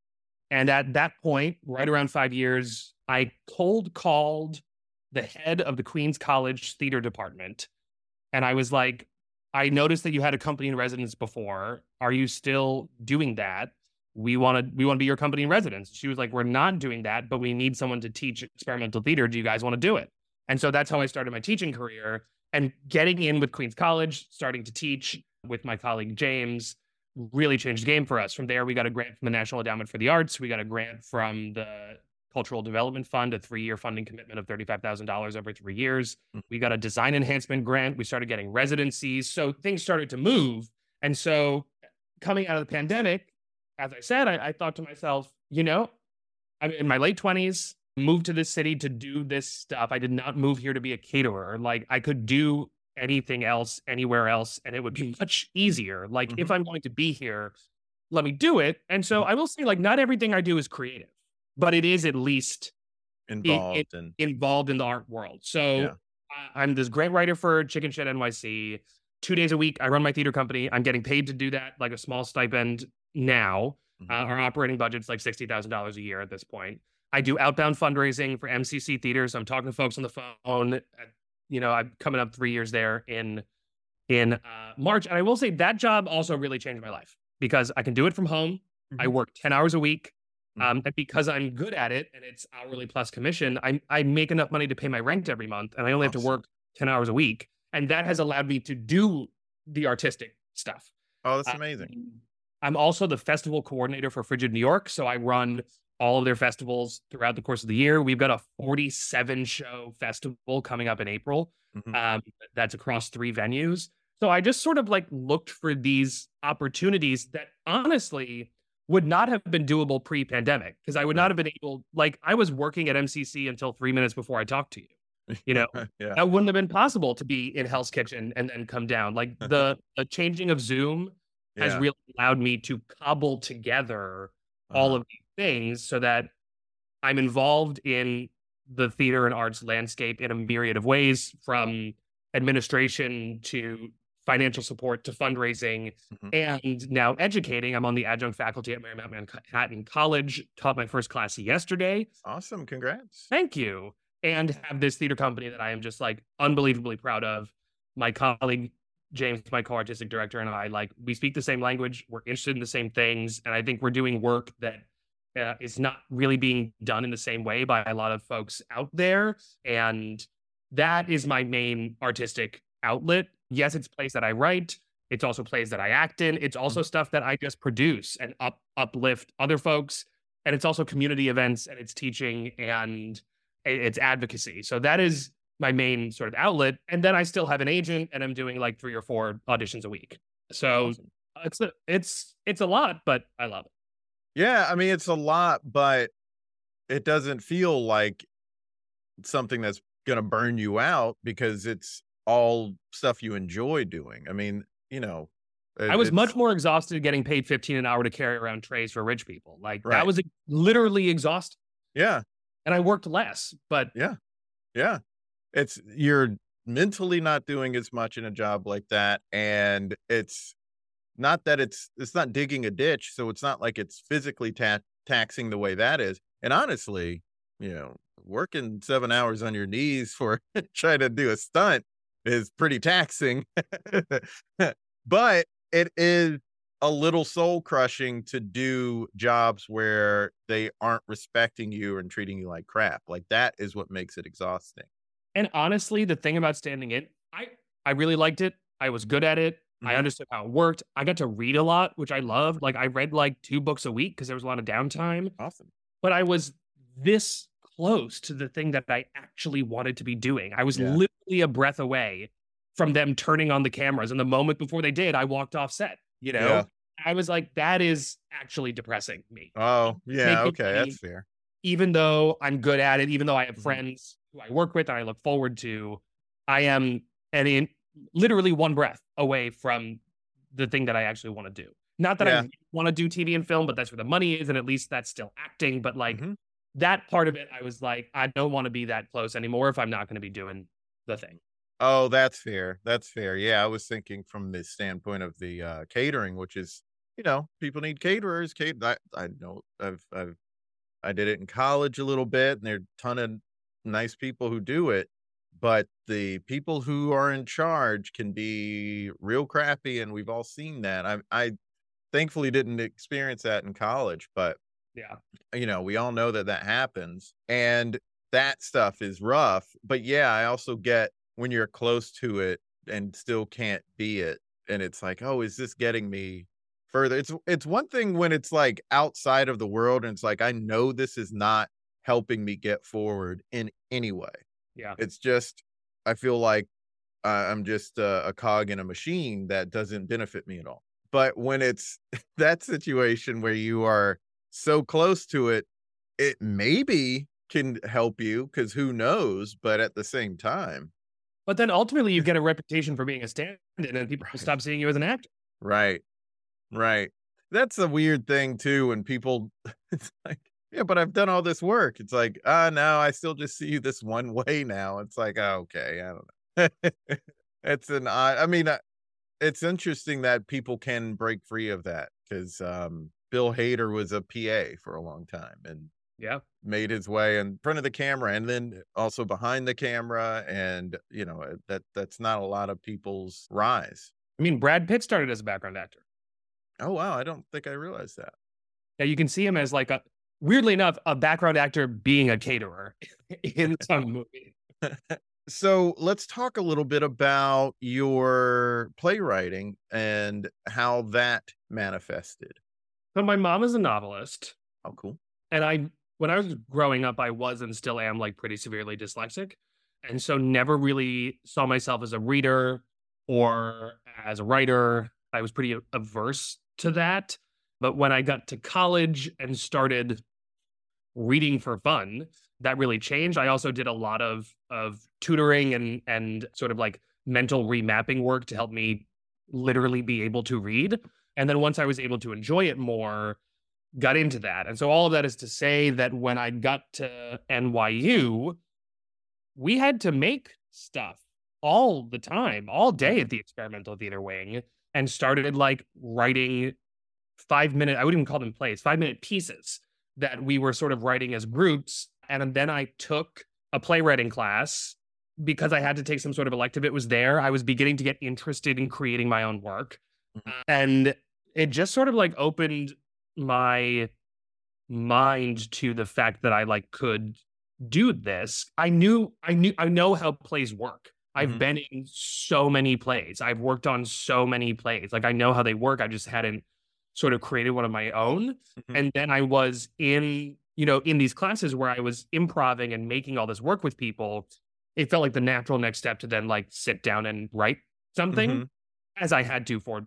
And at that point, right around five years, I cold called the head of the Queens College theater department. And I was like, I noticed that you had a company in residence before. Are you still doing that? We want to we want to be your company in residence. She was like, We're not doing that, but we need someone to teach experimental theater. Do you guys want to do it? And so that's how I started my teaching career and getting in with Queens College, starting to teach with my colleague James really changed the game for us. From there, we got a grant from the National Endowment for the Arts. We got a grant from the Cultural Development Fund, a three year funding commitment of $35,000 over three years. Mm-hmm. We got a design enhancement grant. We started getting residencies. So things started to move. And so coming out of the pandemic, as I said, I, I thought to myself, you know, I'm in my late 20s, moved to this city to do this stuff. I did not move here to be a caterer. Like I could do anything else anywhere else and it would be much easier like mm-hmm. if i'm going to be here let me do it and so mm-hmm. i will say like not everything i do is creative but it is at least involved in, involved in the art world so yeah. i'm this great writer for Chickenshed nyc two days a week i run my theater company i'm getting paid to do that like a small stipend now mm-hmm. uh, our operating budget's like $60000 a year at this point I do outbound fundraising for MCC theaters. I'm talking to folks on the phone at you know, I'm coming up three years there in in uh, March. And I will say that job also really changed my life because I can do it from home. I Mhm. work 10 hours a week. Mhm. Um, and because I'm good at it and it's hourly plus commission, I, I make enough money to pay my rent every month and I only have to work 10 hours a week. And that has allowed me to do the artistic stuff. Oh, that's Uh, amazing. I'm also the festival coordinator for Frigid New York. So I run all of their festivals throughout the course of the year. We've got a 47 show festival coming up in April. Mhm. Um, that's across three venues. So I just sort of like looked for these opportunities that honestly would not have been doable pre pandemic because I would not have been able, like, I was working at MCC until three minutes before I talked to you. You know, yeah. that wouldn't have been possible to be in Hell's Kitchen and then come down. Like the the changing of Zoom has yeah. really allowed me to cobble together all Uh-huh. of these things so that I'm involved in the theater and arts landscape in a myriad of ways, from administration to financial support to fundraising Mhm. and now educating. I'm on the adjunct faculty at Marymount Manhattan College, taught my first class yesterday. awesome. Congrats. Thank you. And have this theater company that I am just like unbelievably proud of. My colleague James, my co-artistic director, and I like we speak the same language. We're interested in the same things, and I think we're doing work that uh, is not really being done in the same way by a lot of folks out there. And that is my main artistic outlet. Yes, it's plays that I write. It's also plays that I act in. It's also stuff that I just produce and up uplift other folks. And it's also community events and it's teaching and it's advocacy. So that is my main sort of outlet. And then I still have an agent and I'm doing like three or four auditions a week. So Awesome. it's a, it's it's a lot, but I love it. Yeah, I mean it's a lot, but it doesn't feel like something that's gonna burn you out because it's all stuff you enjoy doing. I mean, you know, I was much more exhausted getting paid 15 an hour to carry around trays for rich people. Like Right. that was literally exhausting. Yeah, And I worked less, but Yeah. yeah. It's you're mentally not doing as much in a job like that, and it's not that it's it's not digging a ditch, so it's not like it's physically ta- taxing the way that is. And honestly, you know, working seven hours on your knees for trying to do a stunt is pretty taxing. but it is a little soul crushing to do jobs where they aren't respecting you and treating you like crap. Like that is what makes it exhausting. and honestly, the thing about standing in, I I really liked it. I was good at it. I Mhm. understood how it worked. I got to read a lot, which I loved. Like I read like two books a week because there was a lot of downtime. Awesome. But I was this close to the thing that I actually wanted to be doing. I was Yeah. literally a breath away from them turning on the cameras. And the moment before they did, I walked off set. You know, Yeah. I was like, that is actually depressing me. Oh, yeah. Okay. money That's fair. even though I'm good at it, even though I have Mhm. friends who I work with and I look forward to, I am and in literally one breath away from the thing that I actually want to do. Not that Yeah. I want to do TV and film, but that's where the money is, and at least that's still acting. But like Mhm. that part of it, I was like, I don't want to be that close anymore if I'm not going to be doing the thing. Oh, that's fair. That's fair. Yeah. I was thinking from the standpoint of the uh, catering, which is, you know, people need caterers. Cat- I, I know I've, I've, I did it in college a little bit, and there are a ton of nice people who do it. But the people who are in charge can be real crappy, and we've all seen that. I, I thankfully didn't experience that in college, but Yeah. you know, we all know that that happens and that stuff is rough. But yeah, I also get when you're close to it and still can't be it. And it's like, oh, is this getting me further? It's it's one thing when it's like outside of the world and it's like, I know this is not helping me get forward in any way. Yeah. It's just, I feel like I'm just a, a cog in a machine that doesn't benefit me at all. But when it's that situation where you are so close to it, it maybe can help you because who knows? But at the same time, But then ultimately, you get a reputation for being a stand in, and people Right. stop seeing you as an actor. right, right. That's a weird thing too. When people, it's like, yeah, but I've done all this work. It's like, ah, no, I still just see you this one way now. It's like, oh, okay, I don't know. it's an odd. I mean, uh, it's interesting that people can break free of that because um, Bill Hader was a PA for a long time, and Yeah. made his way in front of the camera and then also behind the camera and you know uh, that that's not a lot of people's rise I mean, Brad Pitt started as a background actor. oh wow i don't think i realized that Yeah, you can see him as like a weirdly enough, a background actor being a caterer in some movie. so let's talk a little bit about your playwriting and how that manifested But my mom is a novelist. oh cool and I when I was growing up, I was and still am like pretty severely dyslexic, and so never really saw myself as a reader or as a writer. I was pretty averse to that. But when I got to college and started reading for fun, that really changed. I also did a lot of of tutoring and and sort of like mental remapping work to help me literally be able to read. And then once I was able to enjoy it more, got into that. And so all of that is to say that when I got to NYU, we had to make stuff all the time, all day mm-hmm. at the experimental theater wing, and started like writing five minute, I wouldn't even call them plays, five minute pieces that we were sort of writing as groups. And then I took a playwriting class because I had to take some sort of elective. It was there. I was beginning to get interested in creating my own work. Mhm. And it just sort of like opened my mind to the fact that I like could do this. I knew I knew I know how plays work. I've Mhm. been in so many plays. I've worked on so many plays. Like I know how they work. I just hadn't sort of created one of my own. Mhm. And then I was in, you know, in these classes where I was improving and making all this work with people. It felt like the natural next step to then like sit down and write something Mhm. as I had to for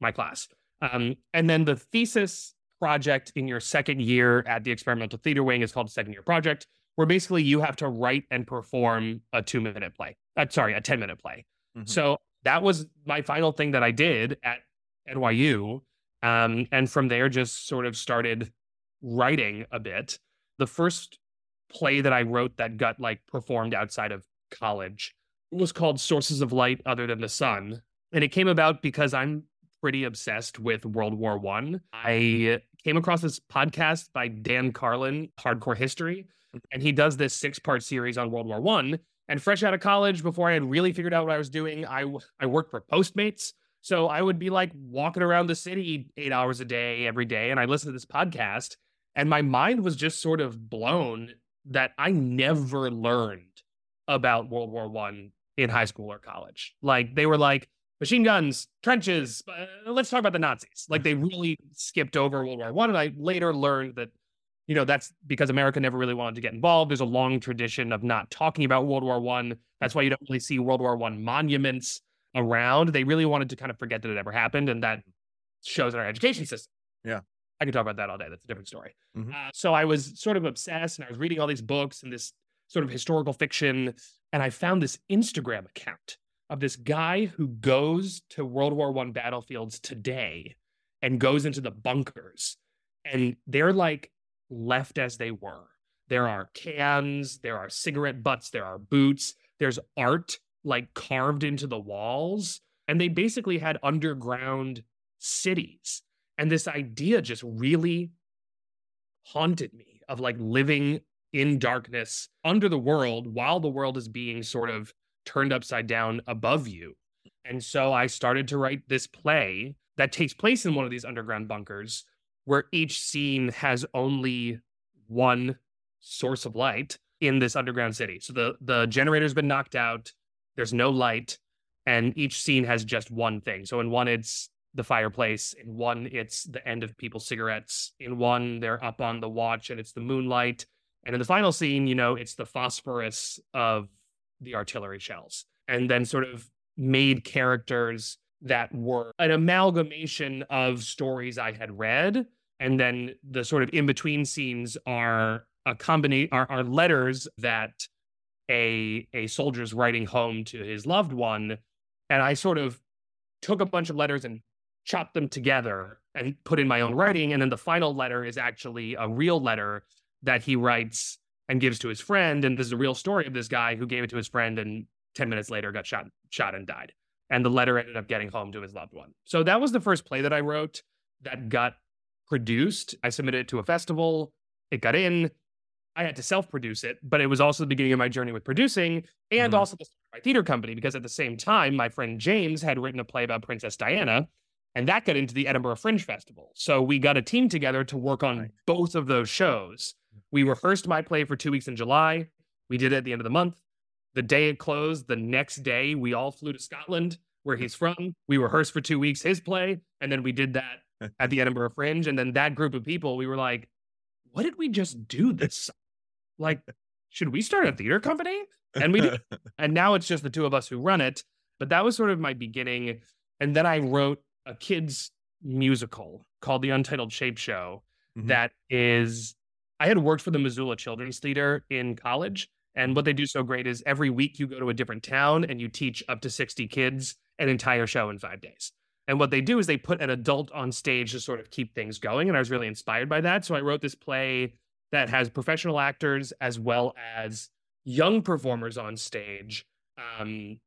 my class. Um, and then the thesis project in your second year at the experimental theater wing is called a second year project, where basically you have to write and perform a two minute play. Uh, sorry, a 10 minute play. Mhm. So that was my final thing that I did at NYU. Um, and from there, just sort of started writing a bit. The first play that I wrote that got like performed outside of college was called Sources of Light Other Than the Sun. And it came about because I'm pretty obsessed with World War One. I. came across this podcast by Dan Carlin, Hardcore History, and he does this six-part series on World War One. And fresh out of college, before I had really figured out what I was doing, I I worked for Postmates. So I would be like walking around the city eight hours a day every day, and I listened to this podcast, and my mind was just sort of blown that I never learned about World War One in high school or college. Like they were like machine guns, trenches. Uh, let's talk about the Nazis. Like they really skipped over World War One, and I later learned that you know that's because America never really wanted to get involved. There's a long tradition of not talking about World War One. That's why you don't really see World War One monuments around. They really wanted to kind of forget that it ever happened, and that shows in our education system. Yeah. I could talk about that all day. That's a different story. Mhm. Uh, so I was sort of obsessed, and I was reading all these books and this sort of historical fiction, and I found this Instagram account of this guy who goes to World War One battlefields today and goes into the bunkers, and they're like left as they were. There are cans, there are cigarette butts, there are boots, there's art like carved into the walls, and they basically had underground cities. And this idea just really haunted me of like living in darkness under the world while the world is being sort of turned upside down above you. And so I started to write this play that takes place in one of these underground bunkers where each scene has only one source of light in this underground city. So the the generator's been knocked out, there's no light, and each scene has just one thing. So in one it's the fireplace, in one it's the end of people's cigarettes, in one they're up on the watch and it's the moonlight, and in the final scene, you know, it's the phosphorus of the artillery shells. And then sort of made characters that were an amalgamation of stories I had read. And then the sort of in between scenes are a combination are, are letters that a a soldier's writing home to his loved one. And I sort of took a bunch of letters and chopped them together and put in my own writing. And then the final letter is actually a real letter that he writes and gives to his friend. And this is a real story of this guy who gave it to his friend and 10 minutes later got shot shot and died. And the letter ended up getting home to his loved one. So that was the first play that I wrote that got produced. I submitted it to a festival. It got in. I had to self produce it, but it was also the beginning of my journey with producing and Mhm. also the start of my theater company because at the same time, my friend James had written a play about Princess Diana and that got into the Edinburgh Fringe Festival. So we got a team together to work on both of those shows. We rehearsed my play for two weeks in July. We did it at the end of the month. The day it closed, the next day, we all flew to Scotland, where he's from. We rehearsed for two weeks his play, and then we did that at the Edinburgh Fringe. And then that group of people, we were like, what did we just do this? summer? Like, should we start a theater company? And we did. and now it's just the two of us who run it. But that was sort of my beginning. And then I wrote a kids musical called The Untitled Shape Show Mhm. that is I had worked for the Missoula Children's Theater in college. And what they do so great is every week you go to a different town and you teach up to 60 kids an entire show in five days. And what they do is they put an adult on stage to sort of keep things going. And I was really inspired by that. So I wrote this play that has professional actors as well as young performers on stage. Um,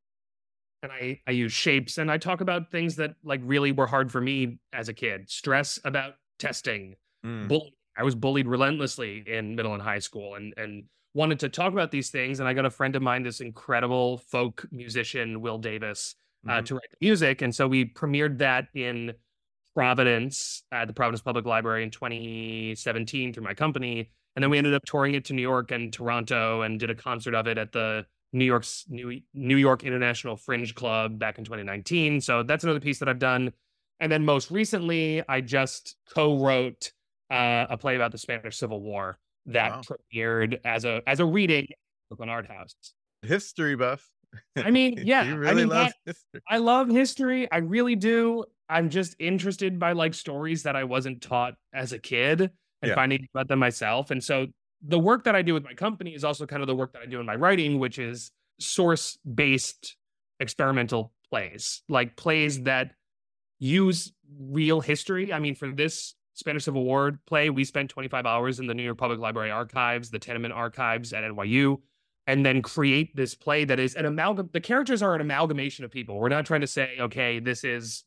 and I, I use shapes and I talk about things that like really were hard for me as a kid stress about testing, Mm. bullying. I was bullied relentlessly in middle and high school and and wanted to talk about these things. And I got a friend of mine, this incredible folk musician, Will Davis, uh, Mhm. to write the music. And so we premiered that in Providence at the Providence Public Library in 2017 through my company. And then we ended up touring it to New York and Toronto and did a concert of it at the New York's New New York International Fringe Club back in 2019. So that's another piece that I've done. And then most recently, I just co-wrote uh, a play about the Spanish Civil War that Wow. premiered as a as a reading at Brooklyn Art House. History buff. I mean, yeah, you I mean, love that- history. I love history. I really do. I'm just interested by like stories that I wasn't taught as a kid and Yeah. finding about them myself. And so the work that I do with my company is also kind of the work that I do in my writing, which is source based experimental plays, like plays that use real history. I mean, for this Spanish Civil War play, we spent 25 hours in the New York Public Library archives, the tenement archives at NYU, and then create this play that is an amalgam. The characters are an amalgamation of people. We're not trying to say, okay, this is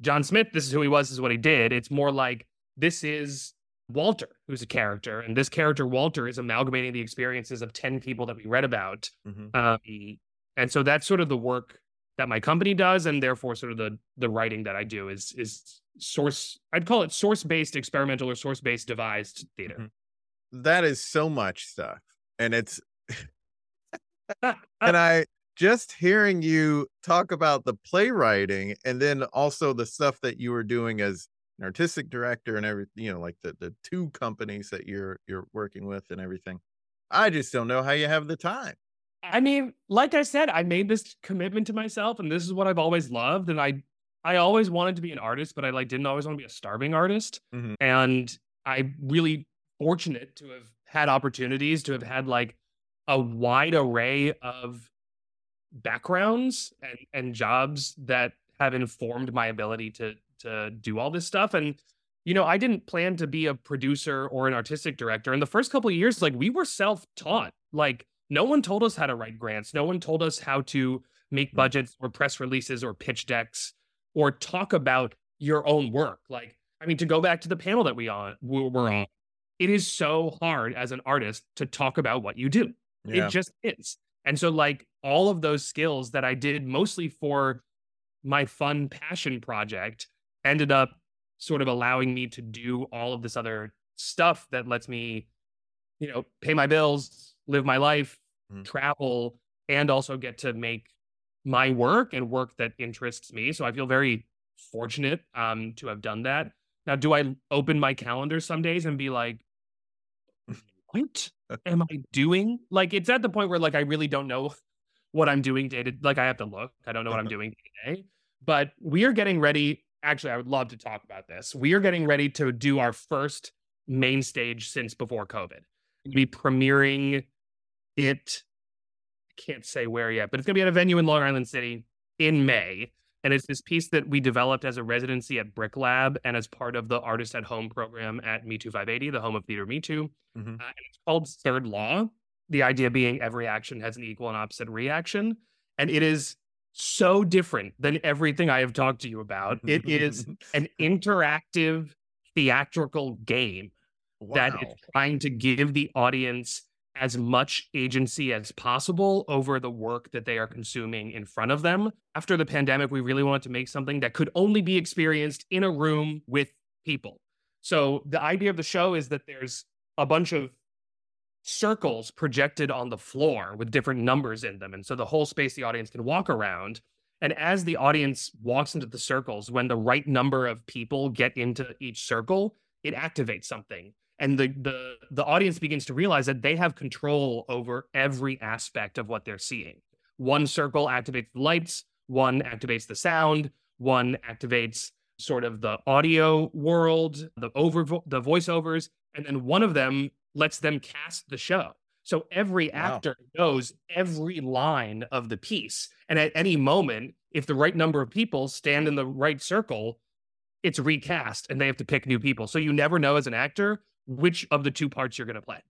John Smith, this is who he was, this is what he did. It's more like this is Walter, who's a character, and this character Walter is amalgamating the experiences of 10 people that we read about. Mhm. Um, and so that's sort of the work that my company does, and therefore sort of the the writing that I do is is source. I'd call it source based experimental or source based devised theater. Mhm. That is so much stuff. And it's and I just hearing you talk about the playwriting and then also the stuff that you were doing as an artistic director and every you know like the the two companies that you're you're working with and everything. I just don't know how you have the time. I mean, like I said, I made this commitment to myself, and this is what I've always loved. And I, I always wanted to be an artist, but I like didn't always want to be a starving artist. Mhm. And I'm really fortunate to have had opportunities to have had like a wide array of backgrounds and and jobs that have informed my ability to to do all this stuff. And you know, I didn't plan to be a producer or an artistic director. In the first couple of years, like we were self-taught. Like no one told us how to write grants. No one told us how to make Mm. budgets or press releases or pitch decks or talk about your own work. Like, I mean, to go back to the panel that we on we- we're on, it is so hard as an artist to talk about what you do. Yeah. It just is. And so, like, all of those skills that I did mostly for my fun passion project ended up sort of allowing me to do all of this other stuff that lets me, you know, pay my bills, live my life, Mhm. travel, and also get to make my work and work that interests me. So I feel very fortunate um, to have done that. Now, do I open my calendar some days and be like, what am I doing? Like, it's at the point where like I really don't know what I'm doing day to like I have to look. I don't know what I'm doing today. But we are getting ready. Actually, I would love to talk about this. We are getting ready to do our first main stage since before COVID. We'll be premiering it. I can't say where yet, but it's gonna be at a venue in Long Island City in May. And it's this piece that we developed as a residency at Brick Lab and as part of the Artist at Home program at Mitu 580, the home of Theater Mitu. Mhm. Uh, and it's called Third Law. The idea being every action has an equal and opposite reaction. And it is so different than everything I have talked to you about. It is an interactive theatrical game that it's trying to give the audience as much agency as possible over the work that they are consuming in front of them. After the pandemic, we really wanted to make something that could only be experienced in a room with people. So the idea of the show is that there's a bunch of circles projected on the floor with different numbers in them. And so the whole space the audience can walk around. And as the audience walks into the circles, when the right number of people get into each circle, it activates something and the the the audience begins to realize that they have control over every aspect of what they're seeing. One circle activates the lights, one activates the sound, one activates sort of the audio world, the over the voiceovers, and then one of them lets them cast the show. So every actor wow. knows every line of the piece. And at any moment, if the right number of people stand in the right circle, it's recast and they have to pick new people. So you never know as an actor which of the two parts you're going to play.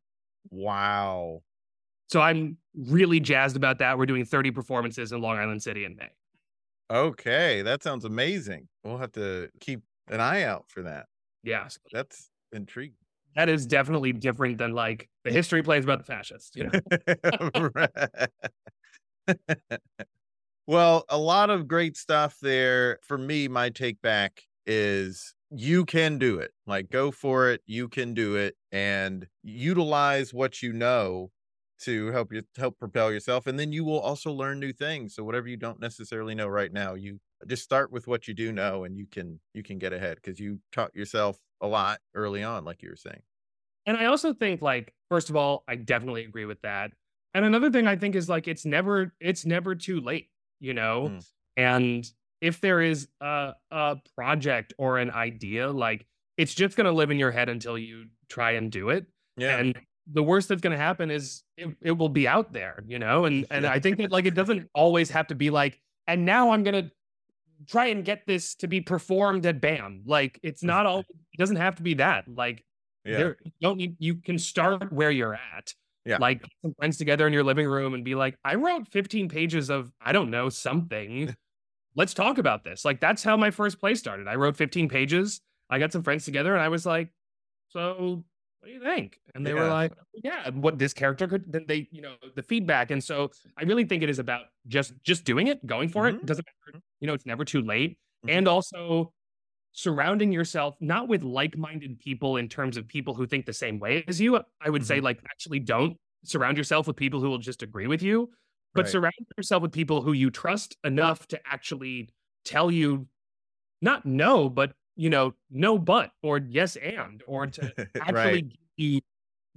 Wow. So I'm really jazzed about that. We're doing 30 performances in Long Island City in May. Okay, that sounds amazing. We'll have to keep an eye out for that. Yeah. That's intriguing. That is definitely different than like the history plays about the fascists, you know. well, a lot of great stuff there. For me, my take back is you can do it. Like go for it. You can do it and utilize what you know to help you help propel yourself and then you will also learn new things. So whatever you don't necessarily know right now, you just start with what you do know and you can you can get ahead because you taught yourself a lot early on like you were saying. And I also think like first of all, I definitely agree with that. And another thing I think is like it's never it's never too late, you know? Mm. And if there is a, a project or an idea, like it's just going to live in your head until you try and do it. Yeah. And the worst that's going to happen is it, it will be out there, you know? And, and I think that like, it doesn't always have to be like, and now I'm going to try and get this to be performed at BAM. Like it's not all, it doesn't have to be that. Like yeah. there, you don't need, you can start where you're at. Yeah. Like some friends together in your living room and be like, I wrote 15 pages of, I don't know, something let's talk about this. Like that's how my first play started. I wrote 15 pages. I got some friends together and I was like, so what do you think? And they yeah. were like, yeah, what this character could then they, you know, the feedback. And so I really think it is about just just doing it, going for mm-hmm. it. it. Doesn't matter, you know, it's never too late. Mm-hmm. And also surrounding yourself not with like-minded people in terms of people who think the same way as you. I would mm-hmm. say like actually don't surround yourself with people who will just agree with you but right. surround yourself with people who you trust enough to actually tell you not no, but you know, no but or yes and or to actually right. give you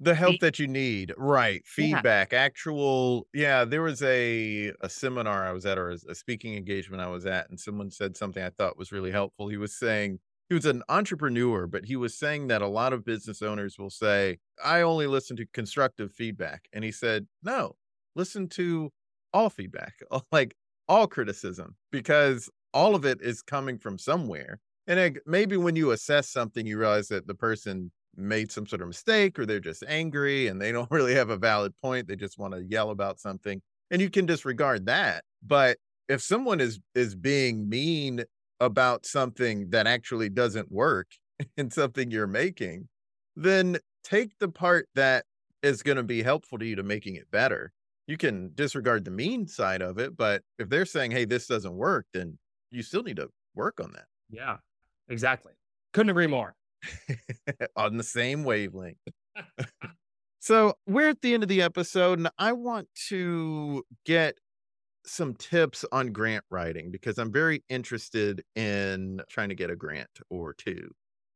the help that you need right feedback yeah. actual yeah there was a a seminar i was at or a speaking engagement i was at and someone said something i thought was really helpful he was saying he was an entrepreneur but he was saying that a lot of business owners will say i only listen to constructive feedback and he said no listen to all feedback, like all criticism, because all of it is coming from somewhere. And it, maybe when you assess something, you realize that the person made some sort of mistake or they're just angry and they don't really have a valid point. They just want to yell about something. And you can disregard that. But if someone is is being mean about something that actually doesn't work in something you're making, then take the part that is going to be helpful to you to making it better you can disregard the mean side of it, but if they're saying, "Hey, this doesn't work," then you still need to work on that. Yeah, exactly. Couldn't agree more. on the same wavelength. so we're at the end of the episode, and I want to get some tips on grant writing because I'm very interested in trying to get a grant or two.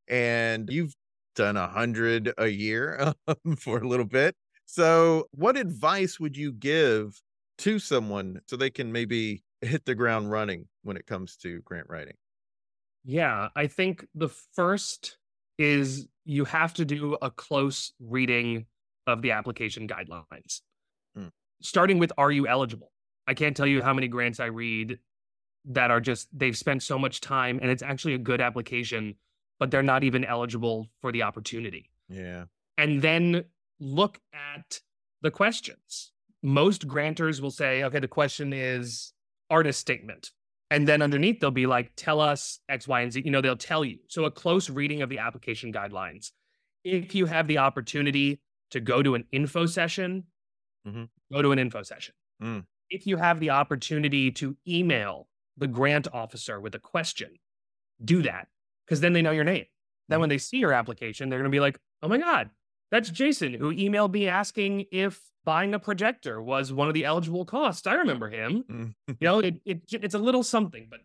And you've done a hundred a year um, for a little bit. So, what advice would you give to someone so they can maybe hit the ground running when it comes to grant writing? Yeah, I think the first is you have to do a close reading of the application guidelines. Hmm. Starting with are you eligible? I can't tell you how many grants I read that are just they've spent so much time and it's actually a good application, but they're not even eligible for the opportunity. Yeah. And then look at the questions. Most grantors will say, okay, the question is artist statement. And then underneath, they'll be like, tell us X, Y, and Z. You know, they'll tell you. So a close reading of the application guidelines. if you have the opportunity to go to an info session, Mhm. go to an info session. Mm. If you have the opportunity to email the grant officer with a question, do that because then they know your name. Then Mhm. when they see your application, they're going to be like, oh my God, that's Jason who emailed me asking if buying a projector was one of the eligible costs. I remember him. Mm. You know, it, it it's a little something, but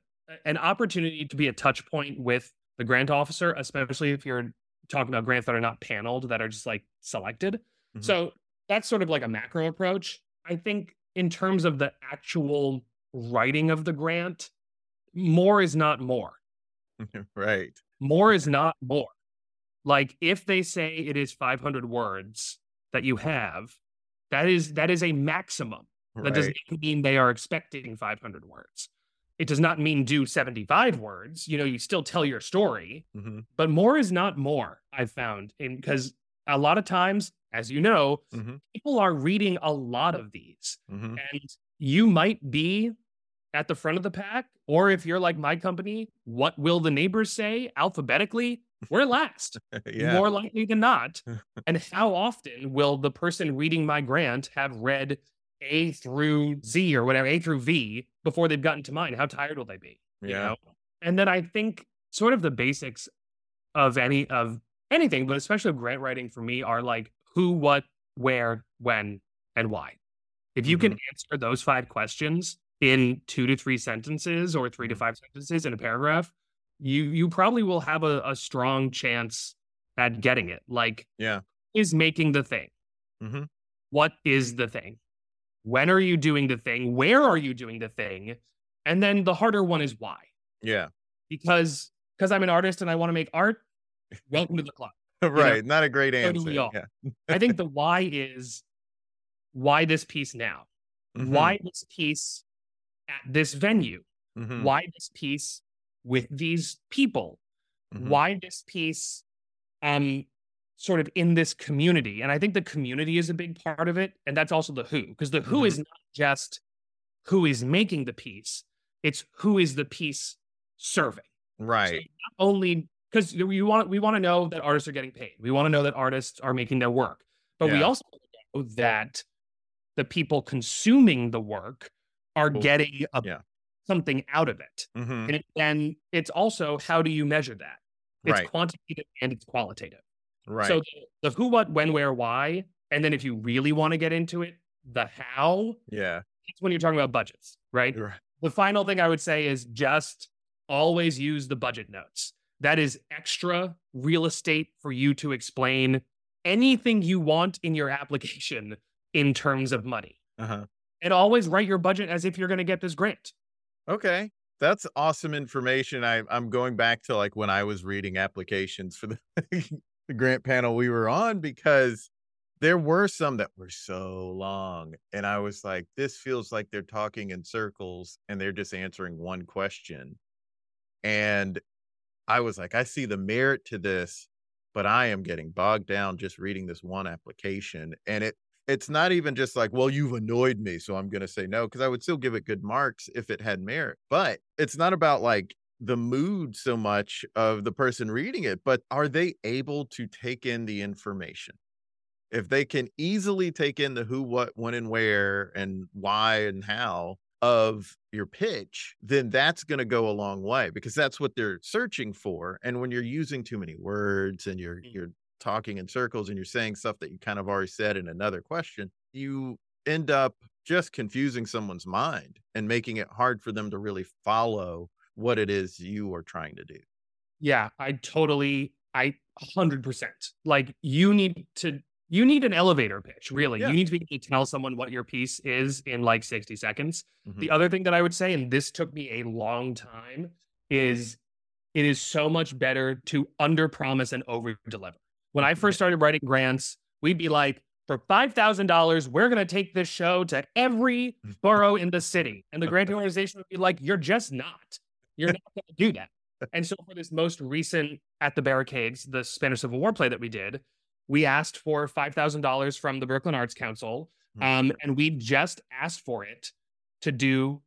an opportunity to be a touch point with the grant officer, especially if you're talking about grants that are not paneled, that are just like selected. Mhm. So that's sort of like a macro approach. I think in terms of the actual writing of the grant, more is not more. right. More is not more. Like if they say it is 500 words that you have, that is that is a maximum. That doesn't mean they are expecting 500 words. It does not mean do 75 words. You know, you still tell your story, Mhm. but more is not more, I've found. And because a lot of times, as you know, Mhm. people are reading a lot of these. Mhm. And you might be at the front of the pack, or if you're like my company, what will the neighbors say alphabetically? We're last yeah. more likely than not. and how often will the person reading my grant have read A through Z or whatever, A through V before they've gotten to mine? How tired will they be? you Yeah. know? And then I think sort of the basics of any of anything, but especially of grant writing for me are like who, what, where, when, and why. If you can answer those five questions in two to three sentences or 3 to Mhm. five sentences in a paragraph, you you probably will have a, a strong chance at getting it. Like, Yeah. is making the thing? Mhm. What is the thing? When are you doing the thing? Where are you doing the thing? And then the harder one is why. Yeah. Because because I'm an artist and I want to make art. Welcome to the club. right. Not a great answer. we. Yeah. I think the why is why this piece now? Mhm. Why this piece at this venue? Mhm. Why this piece with these people? Mhm. Why this piece um sort of in this community? And I think the community is a big part of it. And that's also the who, because the who Mhm. is not just who is making the piece, it's who is the piece serving. So Right. not only because we want we want to know that artists are getting paid. We want to know that artists are making their work. But we also know that the people consuming the work are getting a, yeah. Something out of it. Mhm. And, it- and it's also how do you measure that? It's Right. quantitative and it's qualitative. Right. So the, the who, what, when, where, why, and then if you really want to get into it, the how. yeah. It's when you're talking about budgets, right? Right. The final thing I would say is just always use the budget notes. That is extra real estate for you to explain anything you want in your application in terms of money. Uh-huh. And always write your budget as if you're going to get this grant. Okay. That's awesome information. I, I'm going back to like when I was reading applications for the, the grant panel we were on because there were some that were so long. And I was like, this feels like they're talking in circles and they're just answering one question. And I was like, I see the merit to this, but I am getting bogged down just reading this one application. And it it's not even just like, well, you've annoyed me, so I'm going to say no, because I would still give it good marks if it had merit. But it's not about like the mood so much of the person reading it, but are they able to take in the information? If they can easily take in the who, what, when, and where, and why and how of your pitch, then that's going to go a long way because that's what they're searching for. And when you're using too many words and you're Mm. you're talking in circles and you're saying stuff that you kind of already said in another question, you end up just confusing someone's mind and making it hard for them to really follow what it is you are trying to do. Yeah, I totally, I 100%. Like you need to, you need an elevator pitch, really. Yeah. You need to be able to tell someone what your piece is in like 60 seconds. Mhm. The other thing that I would say, and this took me a long time, is it is so much better to under promise and over deliver. When I first started writing grants, we'd be like, for $5,000, we're going to take this show to every borough in the city. And the grant organization would be like, you're just not. You're not going to do that. And so for this most recent At the Barricades, the Spanish Civil War play that we did, we asked for $5,000 from the Brooklyn Arts Council. Hmm. Um, and we just asked for it to do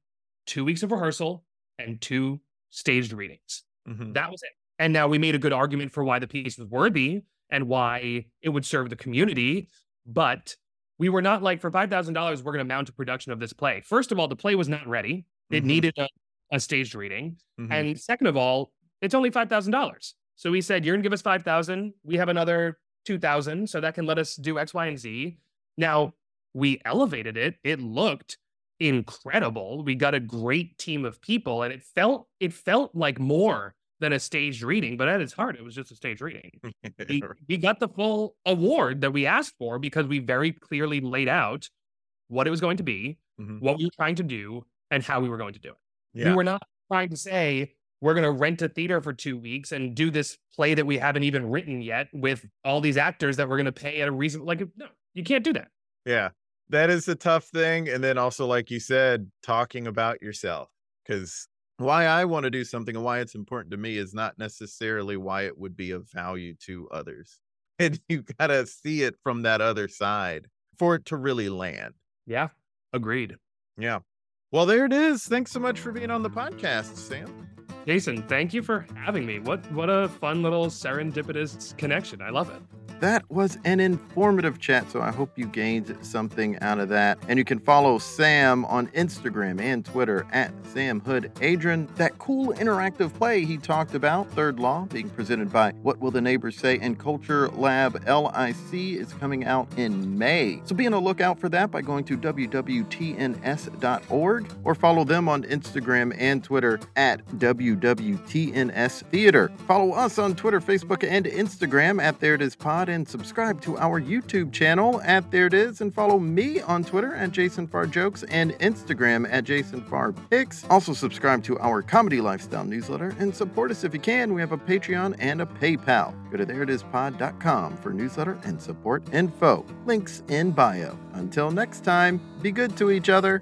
two weeks of rehearsal and two staged readings. Mhm. That was it. And now we made a good argument for why the piece was worthy and why it would serve the community. But we were not like, for $5,000, we're going to mount a production of this play. First of all, the play was not ready, it Mhm. needed a, a staged reading. Mhm. And second of all, it's only $5,000. So we said, you're going to give us 5,000. We have another 2,000. So that can let us do X, Y, and Z. Now we elevated it. It looked incredible. We got a great team of people and it felt, it felt like more than a staged reading, but at its heart, it was just a staged reading. We, we got the full award that we asked for because we very clearly laid out what it was going to be, Mhm. what we were trying to do, and how we were going to do it. yeah. We were not trying to say we're going to rent a theater for two weeks and do this play that we haven't even written yet with all these actors that we're going to pay at a reason. Like, no, you can't do that. Yeah. That is a tough thing. And then also, like you said, talking about yourself. Because why I want to do something and why it's important to me is not necessarily why it would be of value to others. And you got to see it from that other side for it to really land. Yeah, agreed. Yeah. Well, there it is. Thanks so much for being on the podcast, Sam. Jason, thank you for having me. What what a fun little serendipitous connection. I love it. That was an informative chat, so I hope you gained something out of that. And you can follow Sam on Instagram and Twitter at Sam Hood Adrain. That cool interactive play he talked about, Third Law, being presented by What Will the Neighbors Say and Culture Lab LIC, is coming out in May. So be on the lookout for that by going to wwtns.org or follow them on Instagram and Twitter at WWTNS Theater. Follow us on Twitter, Facebook, and Instagram at There It Is Pod and subscribe to our YouTube channel at There It Is and follow me on Twitter at Jason Farr Jokes and Instagram at Jason Farr Pics. Also subscribe to our Comedy Lifestyle newsletter and support us if you can. We have a Patreon and a PayPal. Go to thereitispod.com for newsletter and support info. Links in bio. Until next time, be good to each other.